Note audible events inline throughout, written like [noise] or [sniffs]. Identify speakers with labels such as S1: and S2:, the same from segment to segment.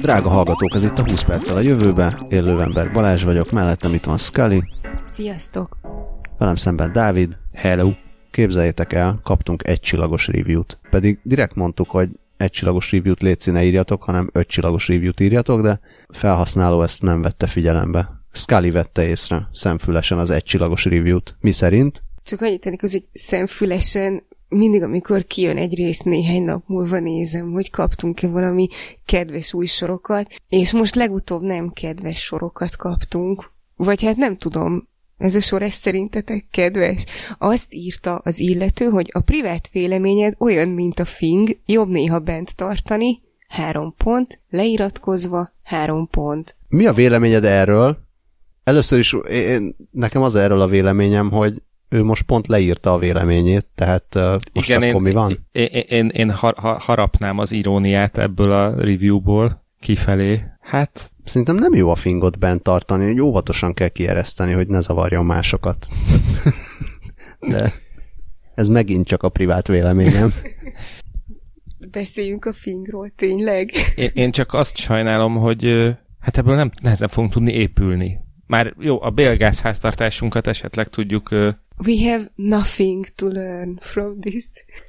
S1: Drága hallgatók, ez itt a 20 perccel a jövőbe. Én Lővenberg Balázs vagyok, mellettem itt van Scully.
S2: Sziasztok!
S1: Velem szemben Dávid.
S3: Hello!
S1: Képzeljétek el, kaptunk egy csillagos review-t. Pedig direkt mondtuk, hogy egy csillagos review-t létszi ne írjatok, hanem öt csillagos review-t írjatok, de felhasználó ezt nem vette figyelembe. Scully vette észre szemfülesen az egy csillagos review-t. Mi szerint?
S2: Csak annyit tennék, hogy szemfülesen mindig, amikor kijön egy rész, néhány nap múlva nézem, hogy kaptunk-e valami kedves új sorokat, és most legutóbb nem kedves sorokat kaptunk. Vagy hát nem tudom, ez a sor ez szerintetek kedves? Azt írta az illető, hogy a privát véleményed olyan, mint a fing, jobb néha bent tartani, három pont, leiratkozva, három pont.
S1: Mi a véleményed erről? Először is én, nekem az erről a véleményem, hogy ő most pont leírta a véleményét, tehát uh, most
S3: Igen,
S1: akkor
S3: én,
S1: mi van?
S3: Én, én, én har, harapnám az iróniát ebből a reviewból kifelé. Hát...
S1: Szerintem nem jó a fingot bent tartani, hogy óvatosan kell kiereszteni, hogy ne zavarjon másokat. [laughs] De ez megint csak a privát véleményem. [laughs]
S2: Beszéljünk a fingról, tényleg.
S3: Én, én csak azt sajnálom, hogy hát ebből nem nehezen fogunk tudni épülni. Már jó, a bélgáz háztartásunkat esetleg tudjuk
S2: We have nothing to learn from this.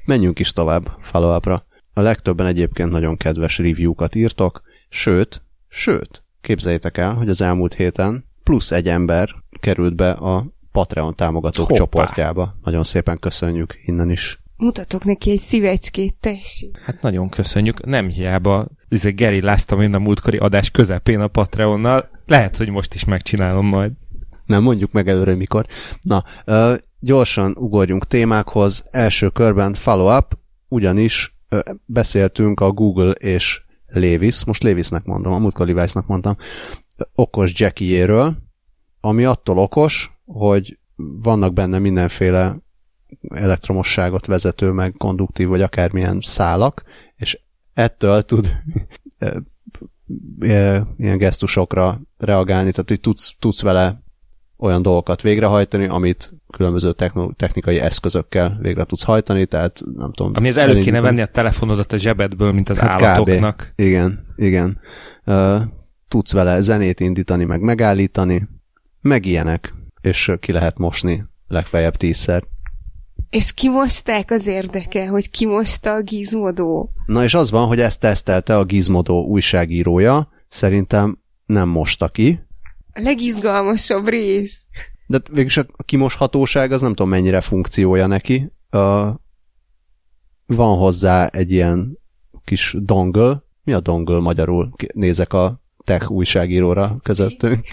S1: Menjünk is tovább follow -upra. A legtöbben egyébként nagyon kedves review-kat írtok, sőt, sőt, képzeljétek el, hogy az elmúlt héten plusz egy ember került be a Patreon támogatók Hoppá. csoportjába. Nagyon szépen köszönjük innen is.
S2: Mutatok neki egy szívecskét, tessék.
S3: Hát nagyon köszönjük. Nem hiába izé Geri láztam én a múltkori adás közepén a Patreonnal. Lehet, hogy most is megcsinálom majd.
S1: Nem mondjuk meg előre mikor. Na, ö, gyorsan ugorjunk témákhoz. Első körben follow-up, ugyanis ö, beszéltünk a Google és Levis, most Levisnek mondom, a múltkor Levisnak mondtam, okos Jackie-jéről, ami attól okos, hogy vannak benne mindenféle elektromosságot vezető, meg konduktív, vagy akármilyen szálak, és ettől tud [laughs] ilyen gesztusokra reagálni, tehát hogy tudsz, tudsz vele olyan dolgokat végrehajtani, amit különböző technikai eszközökkel végre tudsz hajtani, tehát nem tudom.
S3: Ami az elő kéne venni a telefonodat a zsebedből, mint az hát állatoknak.
S1: Kb. Igen, igen. Uh, tudsz vele zenét indítani, meg megállítani, meg ilyenek, és ki lehet mosni legfeljebb tízszer.
S2: És kimosták az érdeke, hogy kimosta a Gizmodo.
S1: Na és az van, hogy ezt tesztelte a Gizmodo újságírója, szerintem nem mosta ki,
S2: a legizgalmasabb rész.
S1: De végülis a kimoshatóság az nem tudom mennyire funkciója neki. Uh, van hozzá egy ilyen kis dongle. Mi a dongle magyarul? Nézek a tech újságíróra közöttünk.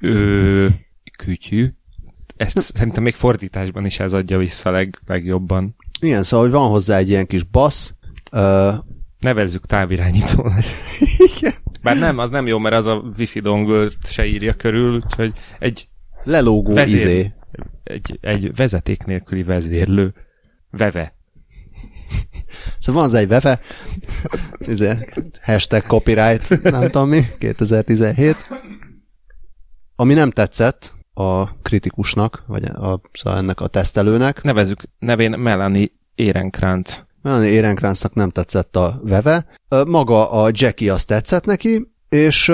S3: Ö, kütyű. Ezt szerintem még fordításban is ez adja vissza leg, legjobban.
S1: Igen, szóval hogy van hozzá egy ilyen kis bassz. Uh,
S3: Nevezzük távirányítónak. [laughs] Igen. Bár nem, az nem jó, mert az a wifi dongle se írja körül, úgyhogy egy
S1: lelógó vezér, izé.
S3: Egy, egy vezeték nélküli vezérlő. Veve.
S1: Szóval van az egy veve, izé, hashtag copyright, nem tudom mi, 2017. Ami nem tetszett a kritikusnak, vagy a, szóval ennek a tesztelőnek.
S3: Nevezük nevén Melanie Érenkrantz.
S1: Melanie Érenkránznak nem tetszett a veve. Maga a Jackie azt tetszett neki, és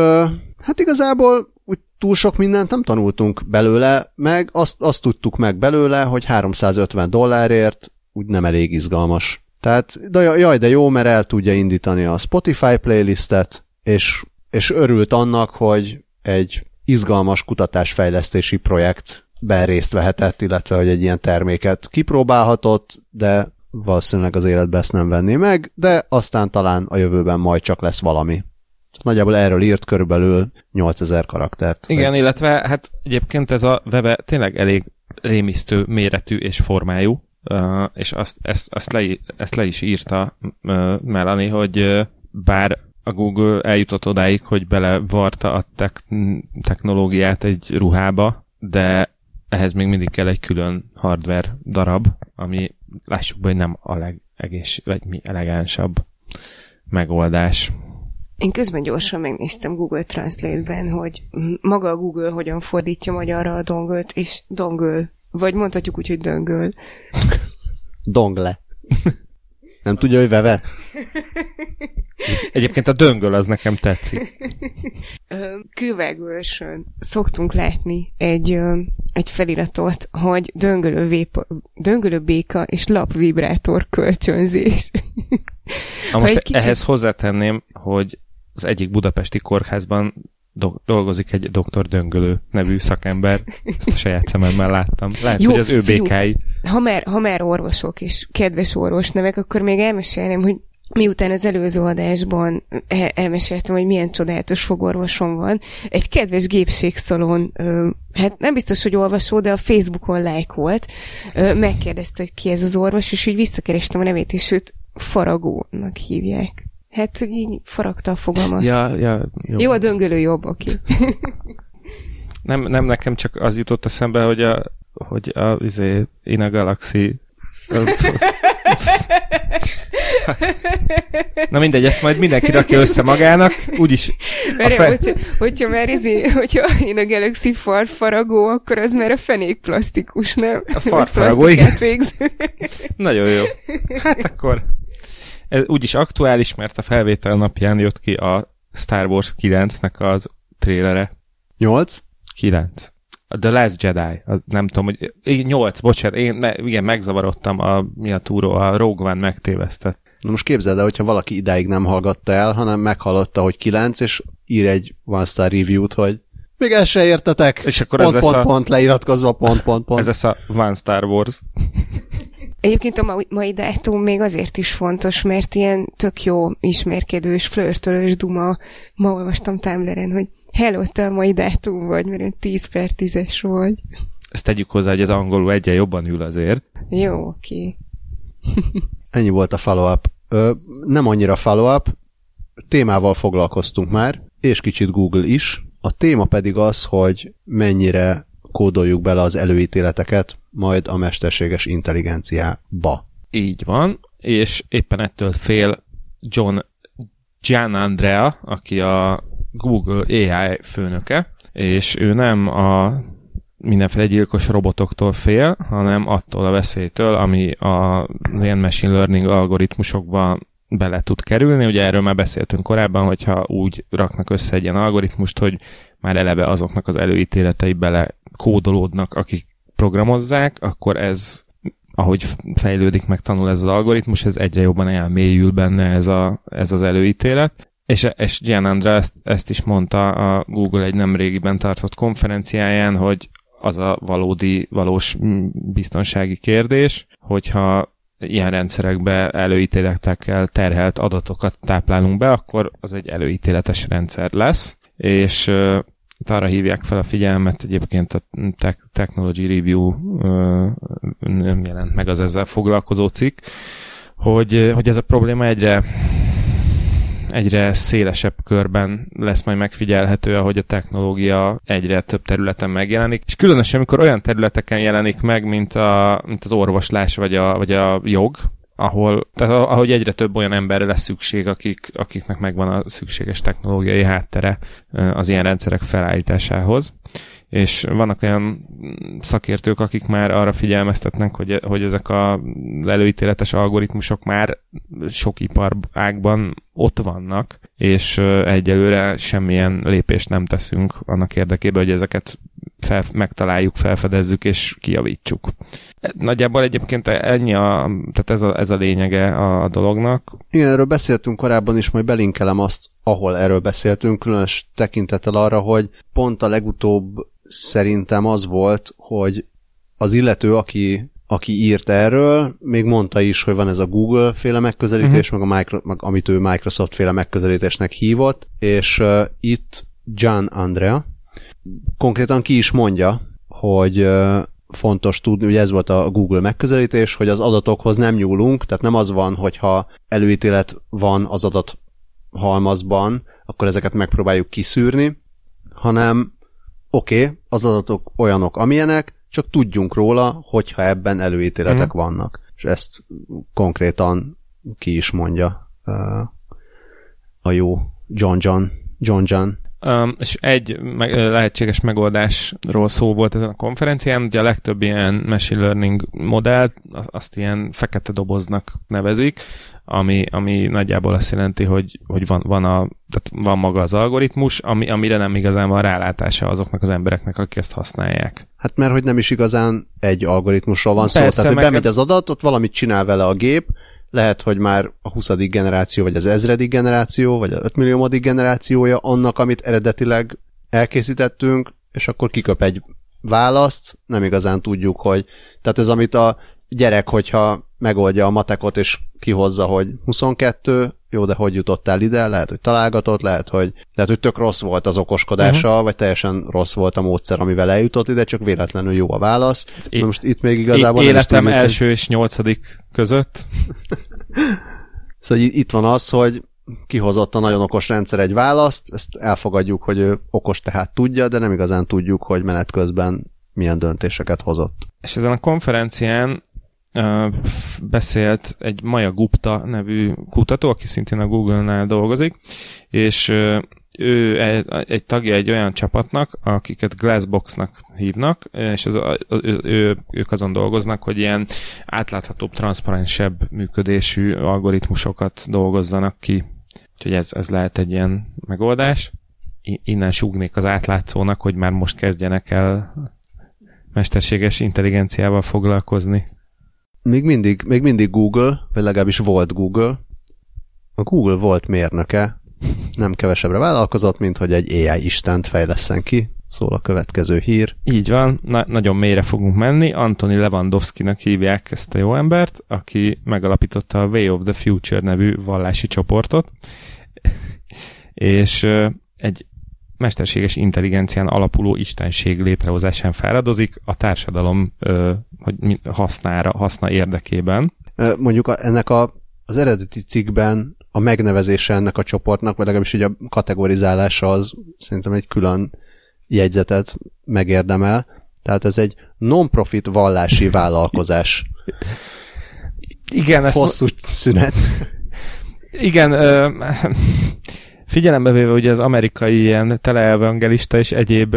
S1: hát igazából úgy túl sok mindent nem tanultunk belőle, meg azt, azt tudtuk meg belőle, hogy 350 dollárért úgy nem elég izgalmas. Tehát de jaj, de jó, mert el tudja indítani a Spotify playlistet, és, és örült annak, hogy egy izgalmas kutatásfejlesztési projektben részt vehetett, illetve hogy egy ilyen terméket kipróbálhatott, de valószínűleg az életben ezt nem venné meg, de aztán talán a jövőben majd csak lesz valami. Nagyjából erről írt körülbelül 8000 karaktert.
S3: Igen, vagy... illetve hát egyébként ez a webe tényleg elég rémisztő méretű és formájú, és azt, ezt, azt, le, ezt le is írta Melanie, hogy bár a Google eljutott odáig, hogy belevarta a technológiát egy ruhába, de ehhez még mindig kell egy külön hardware darab, ami lássuk be, hogy nem a legegész, vagy mi elegánsabb megoldás.
S2: Én közben gyorsan megnéztem Google Translate-ben, hogy maga a Google hogyan fordítja magyarra a dongölt, és dongöl. Vagy mondhatjuk úgy, hogy döngöl.
S1: Dongle. Nem tudja, hogy veve? [laughs]
S3: Egyébként a döngöl az nekem tetszik.
S2: Kővágősön szoktunk látni egy, egy feliratot, hogy döngölő, vépa, döngölő béka és lapvibrátor kölcsönzés.
S3: Na most kicsit... ehhez hozzátenném, hogy az egyik budapesti kórházban do- dolgozik egy doktor Döngölő nevű szakember. Ezt a saját szememmel láttam. Lehet, Jó, hogy az ő békái.
S2: Ha már, ha már orvosok és kedves orvos nevek, akkor még elmesélném, hogy miután az előző adásban elmeséltem, hogy milyen csodálatos fogorvosom van, egy kedves gépségszalon, hát nem biztos, hogy olvasó, de a Facebookon like volt, megkérdezte, hogy ki ez az orvos, és így visszakerestem a nevét, és őt Faragónak hívják. Hát, így faragta a fogalmat.
S3: Ja, ja,
S2: jó. jó, a döngölő jobb, oké.
S3: nem, nem nekem csak az jutott eszembe, hogy a, hogy a, izé, In a Galaxy Na mindegy, ezt majd mindenki rakja össze magának, úgyis...
S2: Mert fe... hogyha, hogyha már izé, hogyha én a Galaxy farfaragó, akkor az már a fenék plastikus, nem?
S3: A farfaragó, igen. Nagyon jó. Hát akkor ez úgyis aktuális, mert a felvétel napján jött ki a Star Wars 9-nek az trélere.
S1: 8?
S3: 9. The Last Jedi, az nem tudom, hogy... 8, bocsánat, én ne, igen, megzavarodtam a, mi a túró, a Rogue One megtévesztett.
S1: Na most képzeld el, hogyha valaki idáig nem hallgatta el, hanem meghallotta, hogy 9, és ír egy one star review-t, hogy még el se értetek. És akkor pont, ez pont, a... pont, leiratkozva, pont, pont, pont.
S3: Ez lesz a One Star Wars.
S2: Egyébként a mai dátum még azért is fontos, mert ilyen tök jó ismerkedős, flörtölős duma. Ma olvastam Tumblr-en, hogy hello, te a mai dátum vagy, mert olyan 10 per 10-es vagy.
S3: Ezt tegyük hozzá, hogy az angolul egyen jobban ül azért.
S2: Jó, oké. [laughs]
S1: Ennyi volt a follow-up. Ö, nem annyira follow-up, témával foglalkoztunk már, és kicsit Google is. A téma pedig az, hogy mennyire kódoljuk bele az előítéleteket majd a mesterséges intelligenciába.
S3: Így van, és éppen ettől fél John Gian Andrea, aki a Google AI főnöke, és ő nem a mindenféle gyilkos robotoktól fél, hanem attól a veszélytől, ami a ilyen machine learning algoritmusokba bele tud kerülni. Ugye erről már beszéltünk korábban, hogyha úgy raknak össze egy ilyen algoritmust, hogy már eleve azoknak az előítéletei bele kódolódnak, akik programozzák, akkor ez ahogy fejlődik, meg tanul ez az algoritmus, ez egyre jobban elmélyül benne ez, a, ez az előítélet. És, és Gian Andra ezt, ezt is mondta a Google egy nem régiben tartott konferenciáján, hogy az a valódi, valós biztonsági kérdés, hogyha ilyen rendszerekbe előítéletekkel terhelt adatokat táplálunk be, akkor az egy előítéletes rendszer lesz, és uh, arra hívják fel a figyelmet, egyébként a Technology Review uh, nem jelent meg az ezzel foglalkozó cikk, hogy, hogy ez a probléma egyre egyre szélesebb körben lesz majd megfigyelhető, ahogy a technológia egyre több területen megjelenik, és különösen, amikor olyan területeken jelenik meg, mint, a, mint az orvoslás vagy a, vagy a jog, ahol, tehát ahogy egyre több olyan emberre lesz szükség, akik, akiknek megvan a szükséges technológiai háttere az ilyen rendszerek felállításához és vannak olyan szakértők, akik már arra figyelmeztetnek, hogy, hogy ezek az előítéletes algoritmusok már sok iparágban ott vannak, és egyelőre semmilyen lépést nem teszünk annak érdekében, hogy ezeket fel, megtaláljuk, felfedezzük és kijavítsuk. Nagyjából egyébként ennyi a, tehát ez a, ez a lényege a, a dolognak.
S1: Igen, erről beszéltünk korábban is, majd belinkelem azt, ahol erről beszéltünk, különös tekintettel arra, hogy pont a legutóbb szerintem az volt, hogy az illető, aki, aki írt erről, még mondta is, hogy van ez a Google féle megközelítés, uh-huh. meg, a Micro, meg amit ő Microsoft féle megközelítésnek hívott, és uh, itt John Andrea konkrétan ki is mondja, hogy fontos tudni, ugye ez volt a Google megközelítés, hogy az adatokhoz nem nyúlunk, tehát nem az van, hogyha előítélet van az adat halmazban, akkor ezeket megpróbáljuk kiszűrni, hanem oké, okay, az adatok olyanok, amilyenek, csak tudjunk róla, hogyha ebben előítéletek mm. vannak. És ezt konkrétan ki is mondja uh, a jó John John, John John.
S3: Um, és egy me- lehetséges megoldásról szó volt ezen a konferencián, ugye a legtöbb ilyen machine learning modellt azt ilyen fekete doboznak nevezik, ami, ami nagyjából azt jelenti, hogy, hogy van, van, a, tehát van maga az algoritmus, ami, amire nem igazán van rálátása azoknak az embereknek, akik ezt használják.
S1: Hát mert hogy nem is igazán egy algoritmusról van szó, tehát hogy bemegy az adat, ott valamit csinál vele a gép, lehet, hogy már a 20. generáció, vagy az ezredik generáció, vagy a 5 milliómodik generációja annak, amit eredetileg elkészítettünk, és akkor kiköp egy választ, nem igazán tudjuk, hogy... Tehát ez, amit a gyerek, hogyha megoldja a matekot, és kihozza, hogy 22, jó, de hogy jutottál ide? Lehet, hogy találgatott, lehet, hogy, lehet, hogy tök rossz volt az okoskodása, uh-huh. vagy teljesen rossz volt a módszer, amivel eljutott ide, csak véletlenül jó a válasz. É- most itt még igazából...
S3: Életem tudjuk, első hogy... és nyolcadik között. [laughs]
S1: szóval itt van az, hogy kihozott a nagyon okos rendszer egy választ, ezt elfogadjuk, hogy ő okos tehát tudja, de nem igazán tudjuk, hogy menet közben milyen döntéseket hozott.
S3: És ezen a konferencián beszélt egy Maya Gupta nevű kutató, aki szintén a Google-nál dolgozik, és ő egy tagja egy olyan csapatnak, akiket Glassboxnak hívnak, és az, ő, ők azon dolgoznak, hogy ilyen átláthatóbb, transzparensebb működésű algoritmusokat dolgozzanak ki. Úgyhogy ez, ez lehet egy ilyen megoldás. Innen súgnék az átlátszónak, hogy már most kezdjenek el mesterséges intelligenciával foglalkozni
S1: még mindig, még mindig Google, vagy legalábbis volt Google. A Google volt mérnöke, nem kevesebbre vállalkozott, mint hogy egy AI istent fejleszen ki, szól a következő hír.
S3: Így van, Na- nagyon mélyre fogunk menni. Antoni Lewandowski-nak hívják ezt a jó embert, aki megalapította a Way of the Future nevű vallási csoportot, [laughs] és egy mesterséges intelligencián alapuló istenség létrehozásán fáradozik a társadalom ö, hogy hasznára, haszna érdekében.
S1: Mondjuk a, ennek a, az eredeti cikkben a megnevezése ennek a csoportnak, vagy legalábbis így a kategorizálása az szerintem egy külön jegyzetet megérdemel. Tehát ez egy non-profit vallási vállalkozás.
S3: Igen,
S1: ezt Hosszú mo- szünet.
S3: Igen, ö, figyelembe véve ugye az amerikai ilyen teleevangelista és egyéb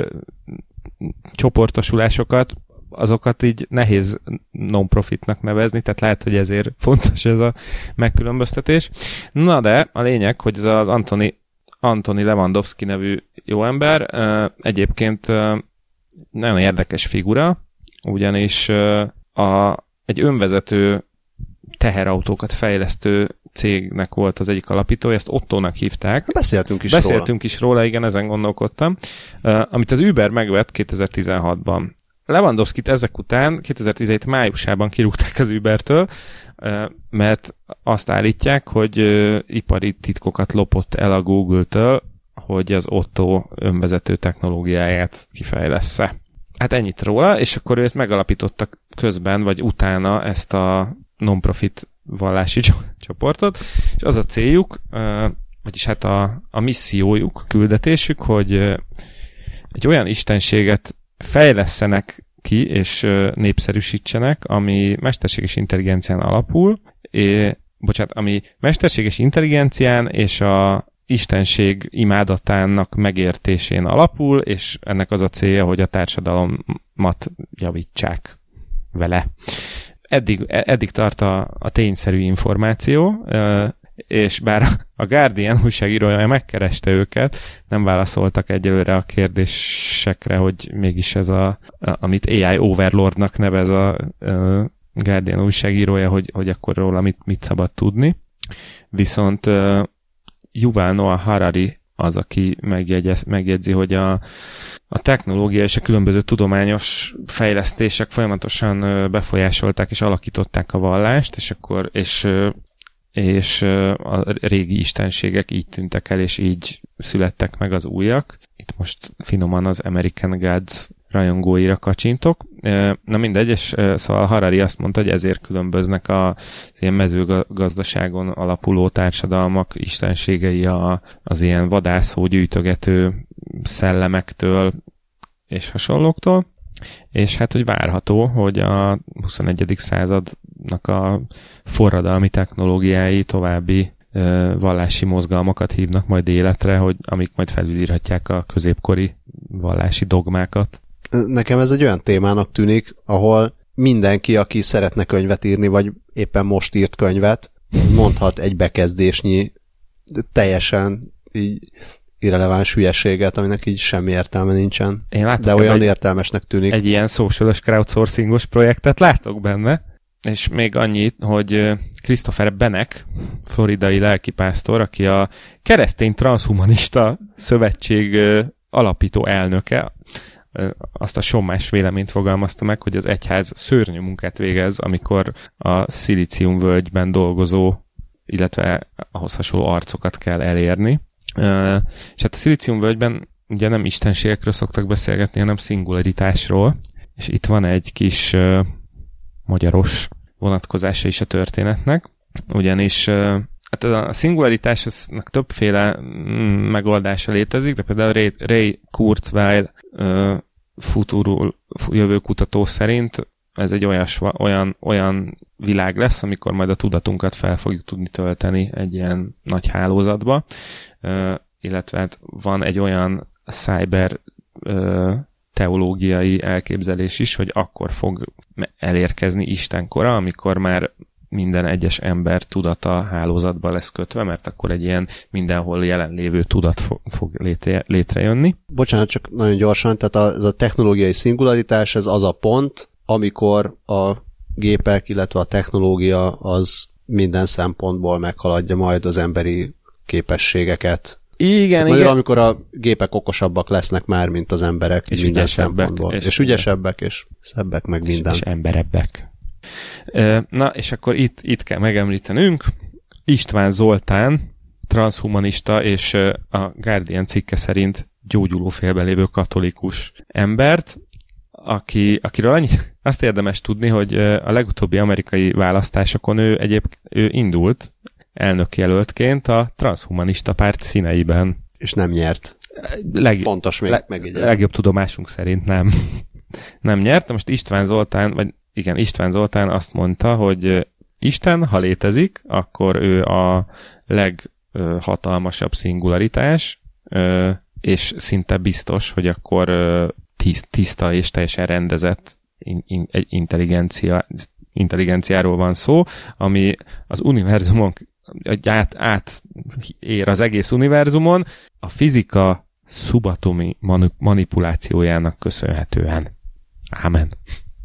S3: csoportosulásokat, azokat így nehéz non-profitnak nevezni, tehát lehet, hogy ezért fontos ez a megkülönböztetés. Na de a lényeg, hogy ez az Antoni, Antoni Lewandowski nevű jó ember egyébként nagyon érdekes figura, ugyanis a, egy önvezető teherautókat fejlesztő cégnek volt az egyik alapítója, ezt Ottónak hívták.
S1: Beszéltünk is
S3: Beszéltünk
S1: róla.
S3: is róla, igen, ezen gondolkodtam. Uh, amit az Uber megvett 2016-ban. Lewandowski-t ezek után 2017 májusában kirúgták az Ubertől, uh, mert azt állítják, hogy uh, ipari titkokat lopott el a Google-től, hogy az Otto önvezető technológiáját kifejlesz-e. Hát ennyit róla, és akkor ő ezt megalapította közben, vagy utána ezt a non-profit vallási csoportot, és az a céljuk, vagyis hát a, a missziójuk, küldetésük, hogy egy olyan istenséget fejlesztenek ki és népszerűsítsenek, ami mesterséges intelligencián alapul, és, bocsánat, ami mesterséges intelligencián és a istenség imádatának megértésén alapul, és ennek az a célja, hogy a társadalomat javítsák vele eddig, eddig tart a, a tényszerű információ, és bár a Guardian újságírója megkereste őket, nem válaszoltak egyelőre a kérdésekre, hogy mégis ez a, amit AI Overlordnak nevez a, a Guardian újságírója, hogy, hogy akkor róla mit, mit szabad tudni. Viszont uh, Yuval Noah Harari az, aki megjegyez, megjegyzi, hogy a, a technológia és a különböző tudományos fejlesztések folyamatosan befolyásolták és alakították a vallást, és akkor és és a régi istenségek így tűntek el, és így születtek meg az újak. Itt most finoman az American Gods rajongóira kacsintok. Na mindegy, és szóval Harari azt mondta, hogy ezért különböznek az ilyen mezőgazdaságon alapuló társadalmak istenségei a, az ilyen vadászó, gyűjtögető szellemektől és hasonlóktól. És hát, hogy várható, hogy a 21. századnak a forradalmi technológiái további vallási mozgalmakat hívnak majd életre, hogy amik majd felülírhatják a középkori vallási dogmákat.
S1: Nekem ez egy olyan témának tűnik, ahol mindenki, aki szeretne könyvet írni, vagy éppen most írt könyvet, mondhat egy bekezdésnyi teljesen így irreleváns hülyeséget, aminek így semmi értelme nincsen.
S3: Én látok
S1: de olyan
S3: egy,
S1: értelmesnek tűnik.
S3: Egy ilyen socialos crowdsourcingos projektet látok benne, és még annyit, hogy Christopher Benek, floridai lelkipásztor, aki a Keresztény Transhumanista Szövetség alapító elnöke, azt a sommás véleményt fogalmazta meg, hogy az egyház szörnyű munkát végez, amikor a szilícium völgyben dolgozó, illetve ahhoz hasonló arcokat kell elérni. És hát a szilícium völgyben ugye nem istenségekről szoktak beszélgetni, hanem szingularitásról, és itt van egy kis magyaros vonatkozása is a történetnek, ugyanis hát a szingularitásnak többféle mm, megoldása létezik, de például Ray, Ray Kurzweil uh, futurul jövőkutató szerint ez egy olyas, olyan, olyan világ lesz, amikor majd a tudatunkat fel fogjuk tudni tölteni egy ilyen nagy hálózatba, uh, illetve hát van egy olyan cyber uh, teológiai elképzelés is, hogy akkor fog elérkezni Istenkora, amikor már minden egyes ember tudata hálózatba lesz kötve, mert akkor egy ilyen mindenhol jelenlévő tudat fog, fog létre, létrejönni.
S1: Bocsánat, csak nagyon gyorsan, tehát a, ez a technológiai szingularitás, ez az a pont, amikor a gépek, illetve a technológia az minden szempontból meghaladja majd az emberi képességeket.
S3: Igen,
S1: Magyar,
S3: igen.
S1: amikor a gépek okosabbak lesznek már, mint az emberek
S3: és
S1: minden szempontból.
S3: És,
S1: és ügyesebbek, és szebbek, meg
S3: és,
S1: minden.
S3: És emberebbek. Na, és akkor itt, itt kell megemlítenünk István Zoltán, transhumanista és a Guardian cikke szerint gyógyuló félben lévő katolikus embert, aki, akiről annyi, [laughs] azt érdemes tudni, hogy a legutóbbi amerikai választásokon ő egyébként ő indult elnökjelöltként a transhumanista párt színeiben.
S1: És nem nyert.
S3: Leg,
S1: Fontos még
S3: le,
S1: megjegyezni.
S3: Legjobb tudomásunk szerint nem. [laughs] nem nyert. Most István Zoltán, vagy igen, István Zoltán azt mondta, hogy Isten, ha létezik, akkor ő a leghatalmasabb szingularitás, és szinte biztos, hogy akkor tiszta és teljesen rendezett intelligencia, intelligenciáról van szó, ami az univerzumon át, át ér az egész univerzumon a fizika szubatomi manipulációjának köszönhetően. Ámen.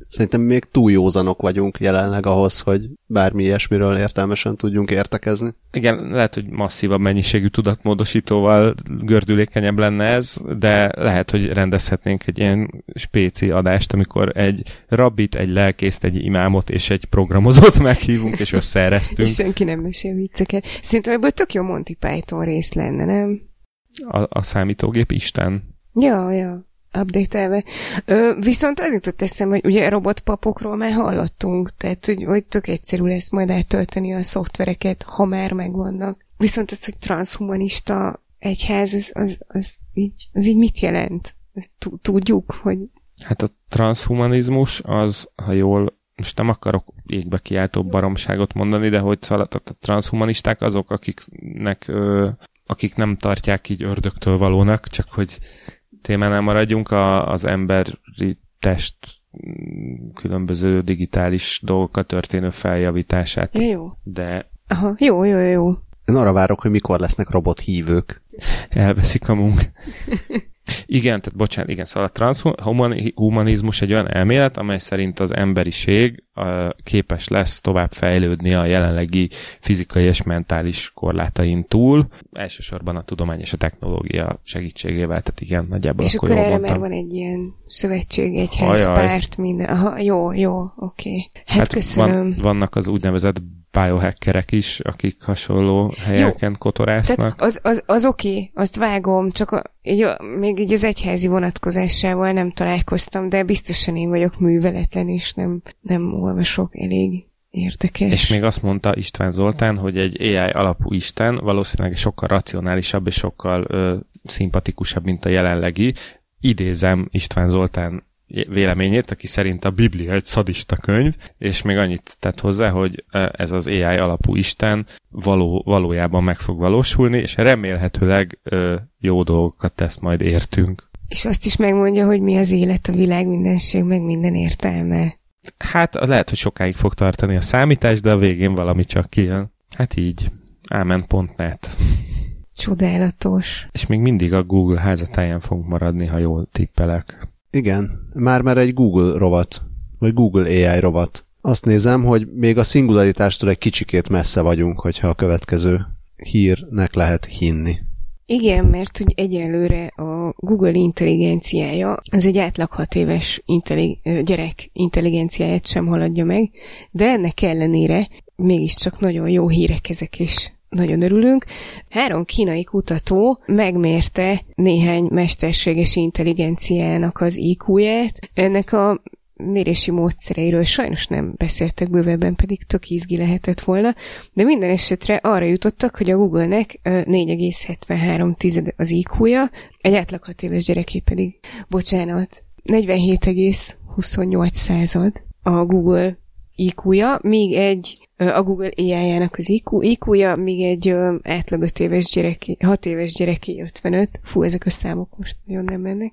S1: Szerintem még túl józanok vagyunk jelenleg ahhoz, hogy bármi ilyesmiről értelmesen tudjunk értekezni.
S3: Igen, lehet, hogy masszívabb mennyiségű tudatmódosítóval gördülékenyebb lenne ez, de lehet, hogy rendezhetnénk egy ilyen spéci adást, amikor egy rabbit, egy lelkészt, egy imámot és egy programozót [laughs] meghívunk, és összeeresztünk.
S2: és senki nem mesél vicceket. Szerintem ebből tök jó Monty Python rész lenne, nem?
S3: A, a számítógép Isten.
S2: Ja, ja update-elve. Viszont az jutott eszem, hogy ugye robotpapokról már hallottunk, tehát hogy, hogy tök egyszerű lesz majd eltölteni a szoftvereket, ha már megvannak. Viszont az, hogy transhumanista egyház, az, az, az, így, az így mit jelent? Tudjuk, hogy...
S3: Hát a transhumanizmus az, ha jól most nem akarok égbe kiáltó baromságot mondani, de hogy szóval a transhumanisták azok, akiknek, ö, akik nem tartják így ördögtől valónak, csak hogy témánál maradjunk, a, az emberi test különböző digitális dolgokat történő feljavítását.
S2: Ja, jó.
S3: De...
S2: Aha, jó, jó, jó.
S1: Én arra várok, hogy mikor lesznek robothívők.
S3: Elveszik a munk. Igen, tehát bocsánat, igen, szóval a transhumanizmus egy olyan elmélet, amely szerint az emberiség képes lesz tovább fejlődni a jelenlegi fizikai és mentális korlátain túl, elsősorban a tudomány és a technológia segítségével, tehát igen, nagyjából
S2: és
S3: akkor,
S2: akkor erre
S3: mondtam.
S2: már van egy ilyen szövetség, egyház, párt, minden. Aha, jó, jó, oké. Okay. Hát, hát köszönöm.
S3: Van, vannak az úgynevezett biohackerek is, akik hasonló helyeken Jó. kotorásznak.
S2: Tehát az, az, az okay, azt vágom, csak így, még így az egyházi vonatkozásával nem találkoztam, de biztosan én vagyok műveletlen, és nem, nem olvasok elég érdekes.
S3: És még azt mondta István Zoltán, hogy egy AI alapú Isten valószínűleg sokkal racionálisabb és sokkal ö, szimpatikusabb, mint a jelenlegi. Idézem István Zoltán véleményét, aki szerint a Biblia egy szadista könyv, és még annyit tett hozzá, hogy ez az AI alapú Isten való, valójában meg fog valósulni, és remélhetőleg jó dolgokat tesz majd értünk.
S2: És azt is megmondja, hogy mi az élet, a világ mindenség, meg minden értelme.
S3: Hát lehet, hogy sokáig fog tartani a számítás, de a végén valami csak kijön. Hát így. Amen.net.
S2: Csodálatos.
S3: És még mindig a Google házatáján fogunk maradni, ha jól tippelek.
S1: Igen, már már egy Google rovat, vagy Google AI rovat. Azt nézem, hogy még a szingularitástól egy kicsikét messze vagyunk, hogyha a következő hírnek lehet hinni.
S2: Igen, mert hogy egyelőre a Google intelligenciája az egy átlag hat éves intellig- gyerek intelligenciáját sem haladja meg, de ennek ellenére mégiscsak nagyon jó hírek ezek is nagyon örülünk. Három kínai kutató megmérte néhány mesterséges intelligenciának az IQ-ját. Ennek a mérési módszereiről sajnos nem beszéltek bővebben, pedig tök izgi lehetett volna, de minden esetre arra jutottak, hogy a Google-nek 4,73 az IQ-ja, egy átlag 6 éves gyereké pedig, bocsánat, 47,28 század a Google IQ-ja, míg egy a Google AI-jának az IQ, IQ-ja, míg egy átlag 5 éves gyereki, 6 éves gyereki 55. Fú, ezek a számok most nagyon nem mennek.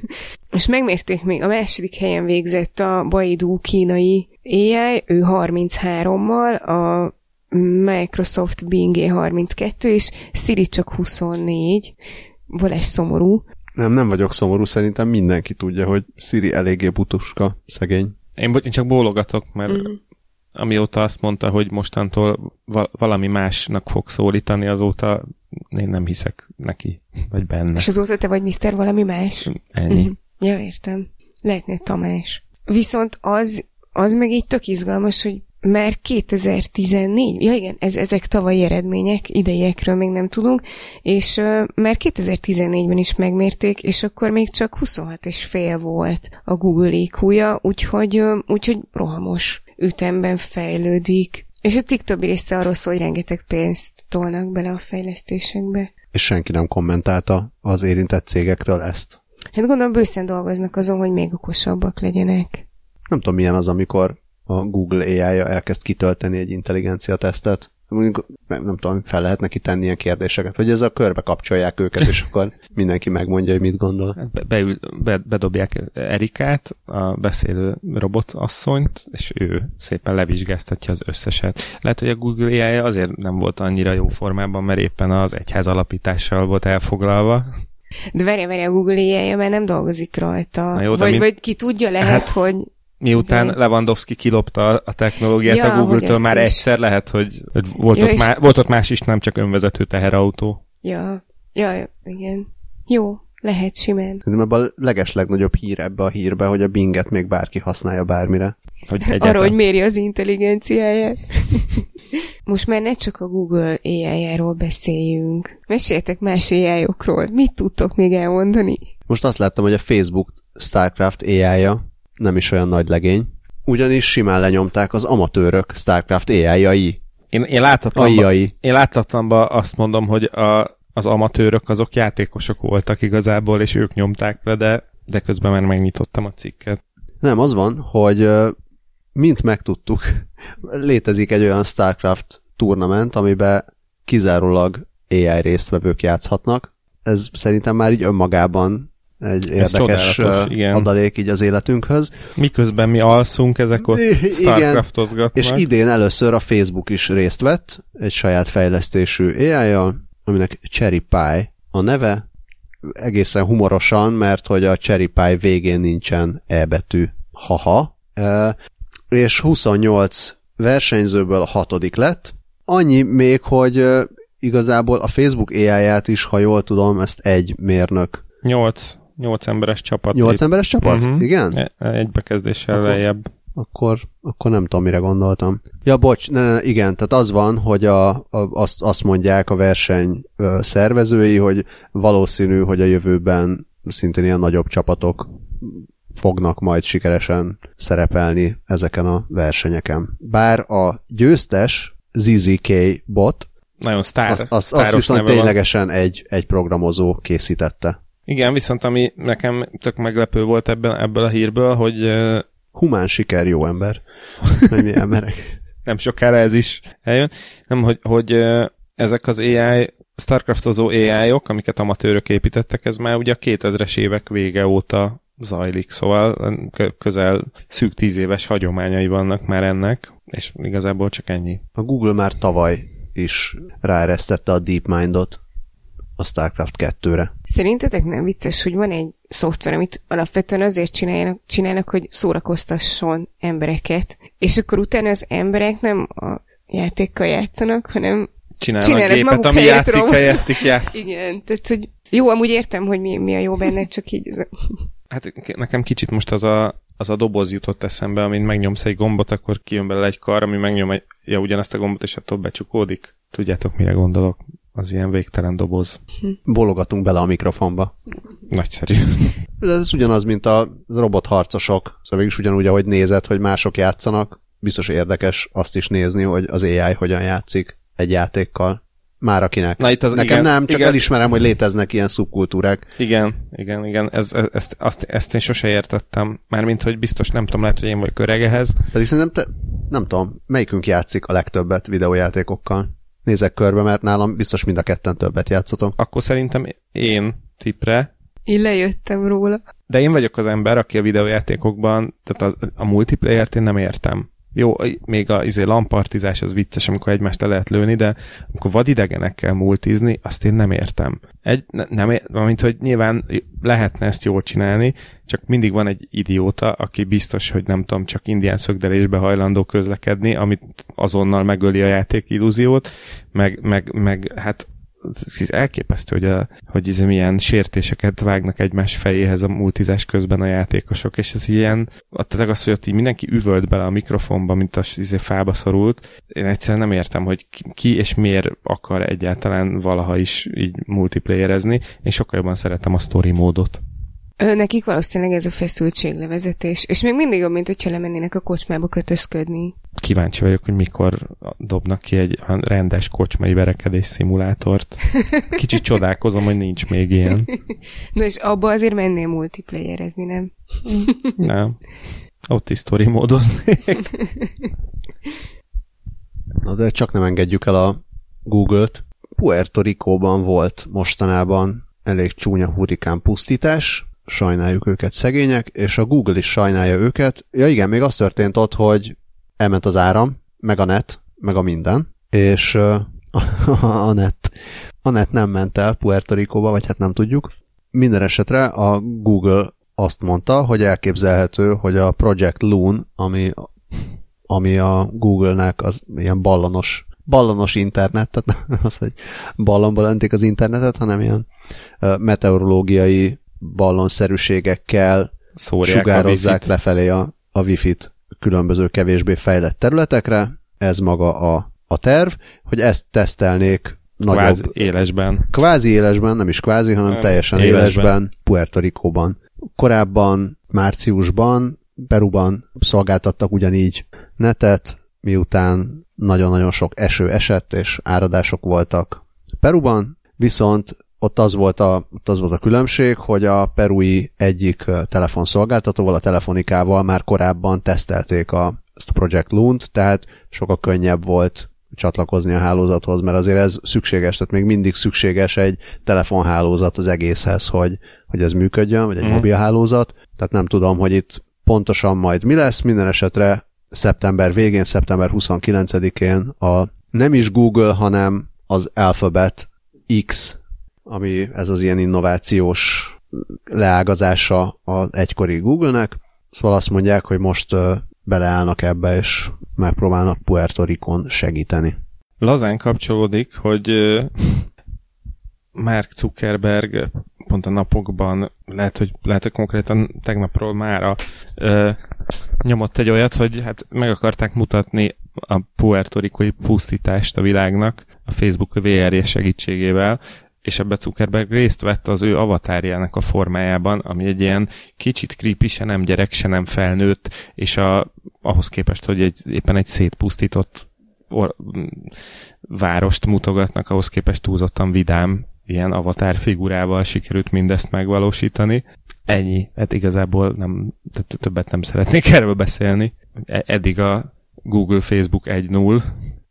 S2: [laughs] és megmérték még, a második helyen végzett a Baidu kínai AI, ő 33-mal, a Microsoft Bing 32, és Siri csak 24. Valás szomorú.
S1: Nem, nem vagyok szomorú, szerintem mindenki tudja, hogy Siri eléggé butuska, szegény.
S3: Én, én csak bólogatok, mert mm amióta azt mondta, hogy mostantól valami másnak fog szólítani, azóta én nem hiszek neki, vagy benne.
S2: És azóta te vagy Mr. valami más?
S3: Ennyi. Mm-hmm.
S2: Ja, értem. Lehetne Tamás. Viszont az, az meg így tök izgalmas, hogy már 2014, ja igen, ez, ezek tavalyi eredmények, idejekről még nem tudunk, és uh, már 2014-ben is megmérték, és akkor még csak 26 és fél volt a Google IQ-ja, úgyhogy, uh, úgyhogy rohamos ütemben fejlődik. És a cikk többi része arról szól, hogy rengeteg pénzt tolnak bele a fejlesztésekbe.
S1: És senki nem kommentálta az érintett cégektől ezt.
S2: Hát gondolom bőszen dolgoznak azon, hogy még okosabbak legyenek.
S1: Nem tudom, milyen az, amikor a Google AI-ja elkezd kitölteni egy intelligencia tesztet, mondjuk nem, nem tudom, fel lehet neki tenni ilyen kérdéseket, vagy ez a körbe kapcsolják őket, és akkor mindenki megmondja, hogy mit gondol.
S3: Hát be, beül, be, bedobják Erikát, a beszélő robotasszonyt, és ő szépen levizsgáztatja az összeset. Lehet, hogy a Google AI azért nem volt annyira jó formában, mert éppen az egyház alapítással volt elfoglalva.
S2: De várja, várja, a Google AI már nem dolgozik rajta. Na jó, vagy, mint... vagy ki tudja, lehet, hát, hogy
S3: miután Ezért. Lewandowski kilopta a technológiát ja, a Google-től, már is. egyszer lehet, hogy, hogy volt, ja, ott má, volt ott más is, nem csak önvezető teherautó.
S2: Ja, ja, igen. Jó, lehet simán.
S1: Szerintem ebben a leges legnagyobb hír ebbe a hírbe, hogy a Binget még bárki használja bármire.
S2: Hogy egyáltalán... Arra, hogy méri az intelligenciáját. [laughs] Most már ne csak a Google AI-járól beszéljünk. Meséltek más ai -okról. Mit tudtok még elmondani?
S1: Most azt láttam, hogy a Facebook StarCraft AI-ja nem is olyan nagy legény, ugyanis simán lenyomták az amatőrök StarCraft AI-jai.
S3: Én, én láthatatlanban, én láthatatlanban azt mondom, hogy a, az amatőrök azok játékosok voltak igazából, és ők nyomták le, de, de közben már megnyitottam a cikket.
S1: Nem, az van, hogy mint megtudtuk, létezik egy olyan StarCraft turnament, amiben kizárólag AI résztvevők játszhatnak. Ez szerintem már így önmagában egy Ez érdekes igen. adalék így az életünkhöz.
S3: Miközben mi alszunk, ezek ott starcraft
S1: És idén először a Facebook is részt vett egy saját fejlesztésű ai aminek Cherry Pie a neve, egészen humorosan, mert hogy a Cherry Pie végén nincsen E betű. Haha. E, és 28 versenyzőből a hatodik lett. Annyi még, hogy igazából a Facebook AI-ját is, ha jól tudom, ezt egy mérnök
S3: 8 Nyolc emberes csapat.
S1: Nyolc emberes csapat? Uh-huh. Igen?
S3: E, egy bekezdéssel akkor, lejjebb.
S1: Akkor, akkor nem tudom, mire gondoltam. Ja, bocs, ne, ne, igen, tehát az van, hogy a, a, azt, azt mondják a verseny szervezői, hogy valószínű, hogy a jövőben szintén ilyen nagyobb csapatok fognak majd sikeresen szerepelni ezeken a versenyeken. Bár a győztes ZZK bot
S3: nagyon sztár,
S1: azt, azt, azt viszont ténylegesen egy, egy programozó készítette.
S3: Igen, viszont ami nekem tök meglepő volt ebben, ebből a hírből, hogy
S1: Humán siker, jó ember. [laughs] Mi emberek.
S3: nem sokára ez is eljön. Nem, hogy, hogy ezek az AI, Starcraftozó AI-ok, amiket amatőrök építettek, ez már ugye a 2000-es évek vége óta zajlik, szóval közel szűk tíz éves hagyományai vannak már ennek, és igazából csak ennyi.
S1: A Google már tavaly is ráeresztette a DeepMind-ot a StarCraft 2-re.
S2: Szerintetek nem vicces, hogy van egy szoftver, amit alapvetően azért csinálnak, csinálnak, hogy szórakoztasson embereket, és akkor utána az emberek nem a játékkal játszanak, hanem
S3: csinálnak, csinálnak gépet, ami játszik rom. helyettik. Já. [laughs]
S2: Igen, tehát hogy jó, amúgy értem, hogy mi, mi a jó benne, csak így ez [laughs]
S3: Hát nekem kicsit most az a, az a doboz jutott eszembe, amint megnyomsz egy gombot, akkor kijön belőle egy kar, ami megnyom ja, ugyanazt a gombot, és attól becsukódik. Tudjátok, mire gondolok? Az ilyen végtelen doboz.
S1: Bologatunk bele a mikrofonba.
S3: Nagyszerű.
S1: De ez ugyanaz, mint a robotharcosok. Szóval mégis ugyanúgy, ahogy nézed, hogy mások játszanak, biztos érdekes azt is nézni, hogy az AI hogyan játszik egy játékkal. Már akinek. Na itt az, Nekem igen, nem, csak igen. elismerem, hogy léteznek ilyen szubkultúrák.
S3: Igen, igen, igen. Ez, ez, ezt, azt, ezt én sose értettem. Mármint, hogy biztos nem tudom, lehet, hogy én vagyok öregehez.
S1: Pedig szerintem te, nem tudom, melyikünk játszik a legtöbbet videójátékokkal? Nézek körbe, mert nálam biztos mind a ketten többet játszotok.
S3: Akkor szerintem én tipre.
S2: Én lejöttem róla.
S3: De én vagyok az ember, aki a videójátékokban, tehát a, a multiplayer-t én nem értem. Jó, még a izé, lampartizás az vicces, amikor egymást le lehet lőni, de amikor vadidegenekkel multizni, azt én nem értem. Egy, ne, nem, mint hogy nyilván lehetne ezt jól csinálni, csak mindig van egy idióta, aki biztos, hogy nem tudom, csak indián szögdelésbe hajlandó közlekedni, amit azonnal megöli a játék illúziót, meg, meg, meg hát elképesztő, hogy, a, hogy ez milyen sértéseket vágnak egymás fejéhez a multizás közben a játékosok, és ez ilyen, tehát az, hogy ott így mindenki üvölt bele a mikrofonba, mint a izé fába szorult, én egyszerűen nem értem, hogy ki és miért akar egyáltalán valaha is így multiplayerezni, én sokkal jobban szeretem a story módot.
S2: Nekik valószínűleg ez a feszültséglevezetés, és még mindig jobb, mint hogyha lemennének a kocsmába kötözködni.
S3: Kíváncsi vagyok, hogy mikor dobnak ki egy rendes kocsmai verekedés szimulátort. Kicsit csodálkozom, hogy nincs még ilyen.
S2: Na és abba azért mennél multiplayerezni, nem?
S3: nem. Ott is story módoznék.
S1: Na de csak nem engedjük el a Google-t. Puerto Rico-ban volt mostanában elég csúnya hurikán pusztítás, sajnáljuk őket szegények, és a Google is sajnálja őket. Ja igen, még az történt ott, hogy elment az áram, meg a net, meg a minden, és [laughs] a net, a net nem ment el Puerto Rico-ba, vagy hát nem tudjuk. Minden esetre a Google azt mondta, hogy elképzelhető, hogy a Project Loon, ami, ami a Google-nek az ilyen ballonos ballonos internet, tehát nem az, hogy ballonból öntik az internetet, hanem ilyen meteorológiai ballonszerűségekkel Szórják sugározzák a lefelé a, a wifi-t különböző kevésbé fejlett területekre. Ez maga a, a terv, hogy ezt tesztelnék
S3: nagyobb... Kvázi élesben.
S1: Kvázi élesben, nem is kvázi, hanem nem, teljesen élesben, élesben Puerto Rico-ban. Korábban, márciusban Peruban szolgáltattak ugyanígy netet, miután nagyon-nagyon sok eső esett, és áradások voltak Peruban, viszont ott az, volt a, ott az volt a különbség, hogy a perui egyik telefonszolgáltatóval, a telefonikával már korábban tesztelték a, ezt a Project Loon-t, tehát sokkal könnyebb volt csatlakozni a hálózathoz, mert azért ez szükséges, tehát még mindig szükséges egy telefonhálózat az egészhez, hogy, hogy ez működjön, vagy egy mm. mobilhálózat. Tehát nem tudom, hogy itt pontosan majd mi lesz, minden esetre szeptember végén, szeptember 29-én a nem is Google, hanem az Alphabet X ami ez az ilyen innovációs leágazása az egykori Google-nek. Szóval azt mondják, hogy most beleállnak ebbe, és megpróbálnak Puerto Ricon segíteni.
S3: Lazán kapcsolódik, hogy Mark Zuckerberg pont a napokban, lehet, hogy, lehet, hogy konkrétan tegnapról már ö, nyomott egy olyat, hogy hát meg akarták mutatni a puertorikoi pusztítást a világnak a Facebook VR segítségével, és ebbe Zuckerberg részt vett az ő avatárjának a formájában, ami egy ilyen kicsit creepy, se nem gyerek, se nem felnőtt, és a, ahhoz képest, hogy egy, éppen egy szétpusztított or, várost mutogatnak, ahhoz képest túlzottan vidám ilyen avatar figurával sikerült mindezt megvalósítani. Ennyi. Hát igazából nem, többet nem szeretnék erről beszélni. E, eddig a Google, Facebook 1.0,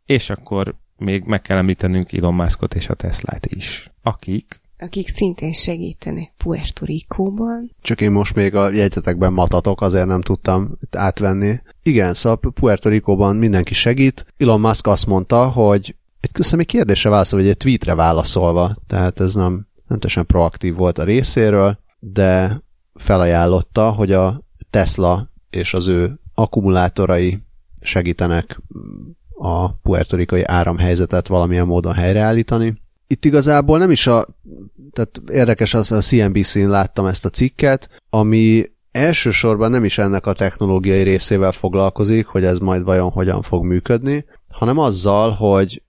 S3: és akkor még meg kell említenünk Elon Muskot és a Teslát is, akik
S2: akik szintén segítenek Puerto Rico-ban.
S1: Csak én most még a jegyzetekben matatok, azért nem tudtam átvenni. Igen, szóval Puerto Rico-ban mindenki segít. Elon Musk azt mondta, hogy egy köszönöm, egy kérdésre válaszol, vagy egy tweetre válaszolva, tehát ez nem, nem teljesen proaktív volt a részéről, de felajánlotta, hogy a Tesla és az ő akkumulátorai segítenek a puertorikai áramhelyzetet valamilyen módon helyreállítani. Itt igazából nem is a, tehát érdekes az, a CNBC-n láttam ezt a cikket, ami elsősorban nem is ennek a technológiai részével foglalkozik, hogy ez majd vajon hogyan fog működni, hanem azzal, hogy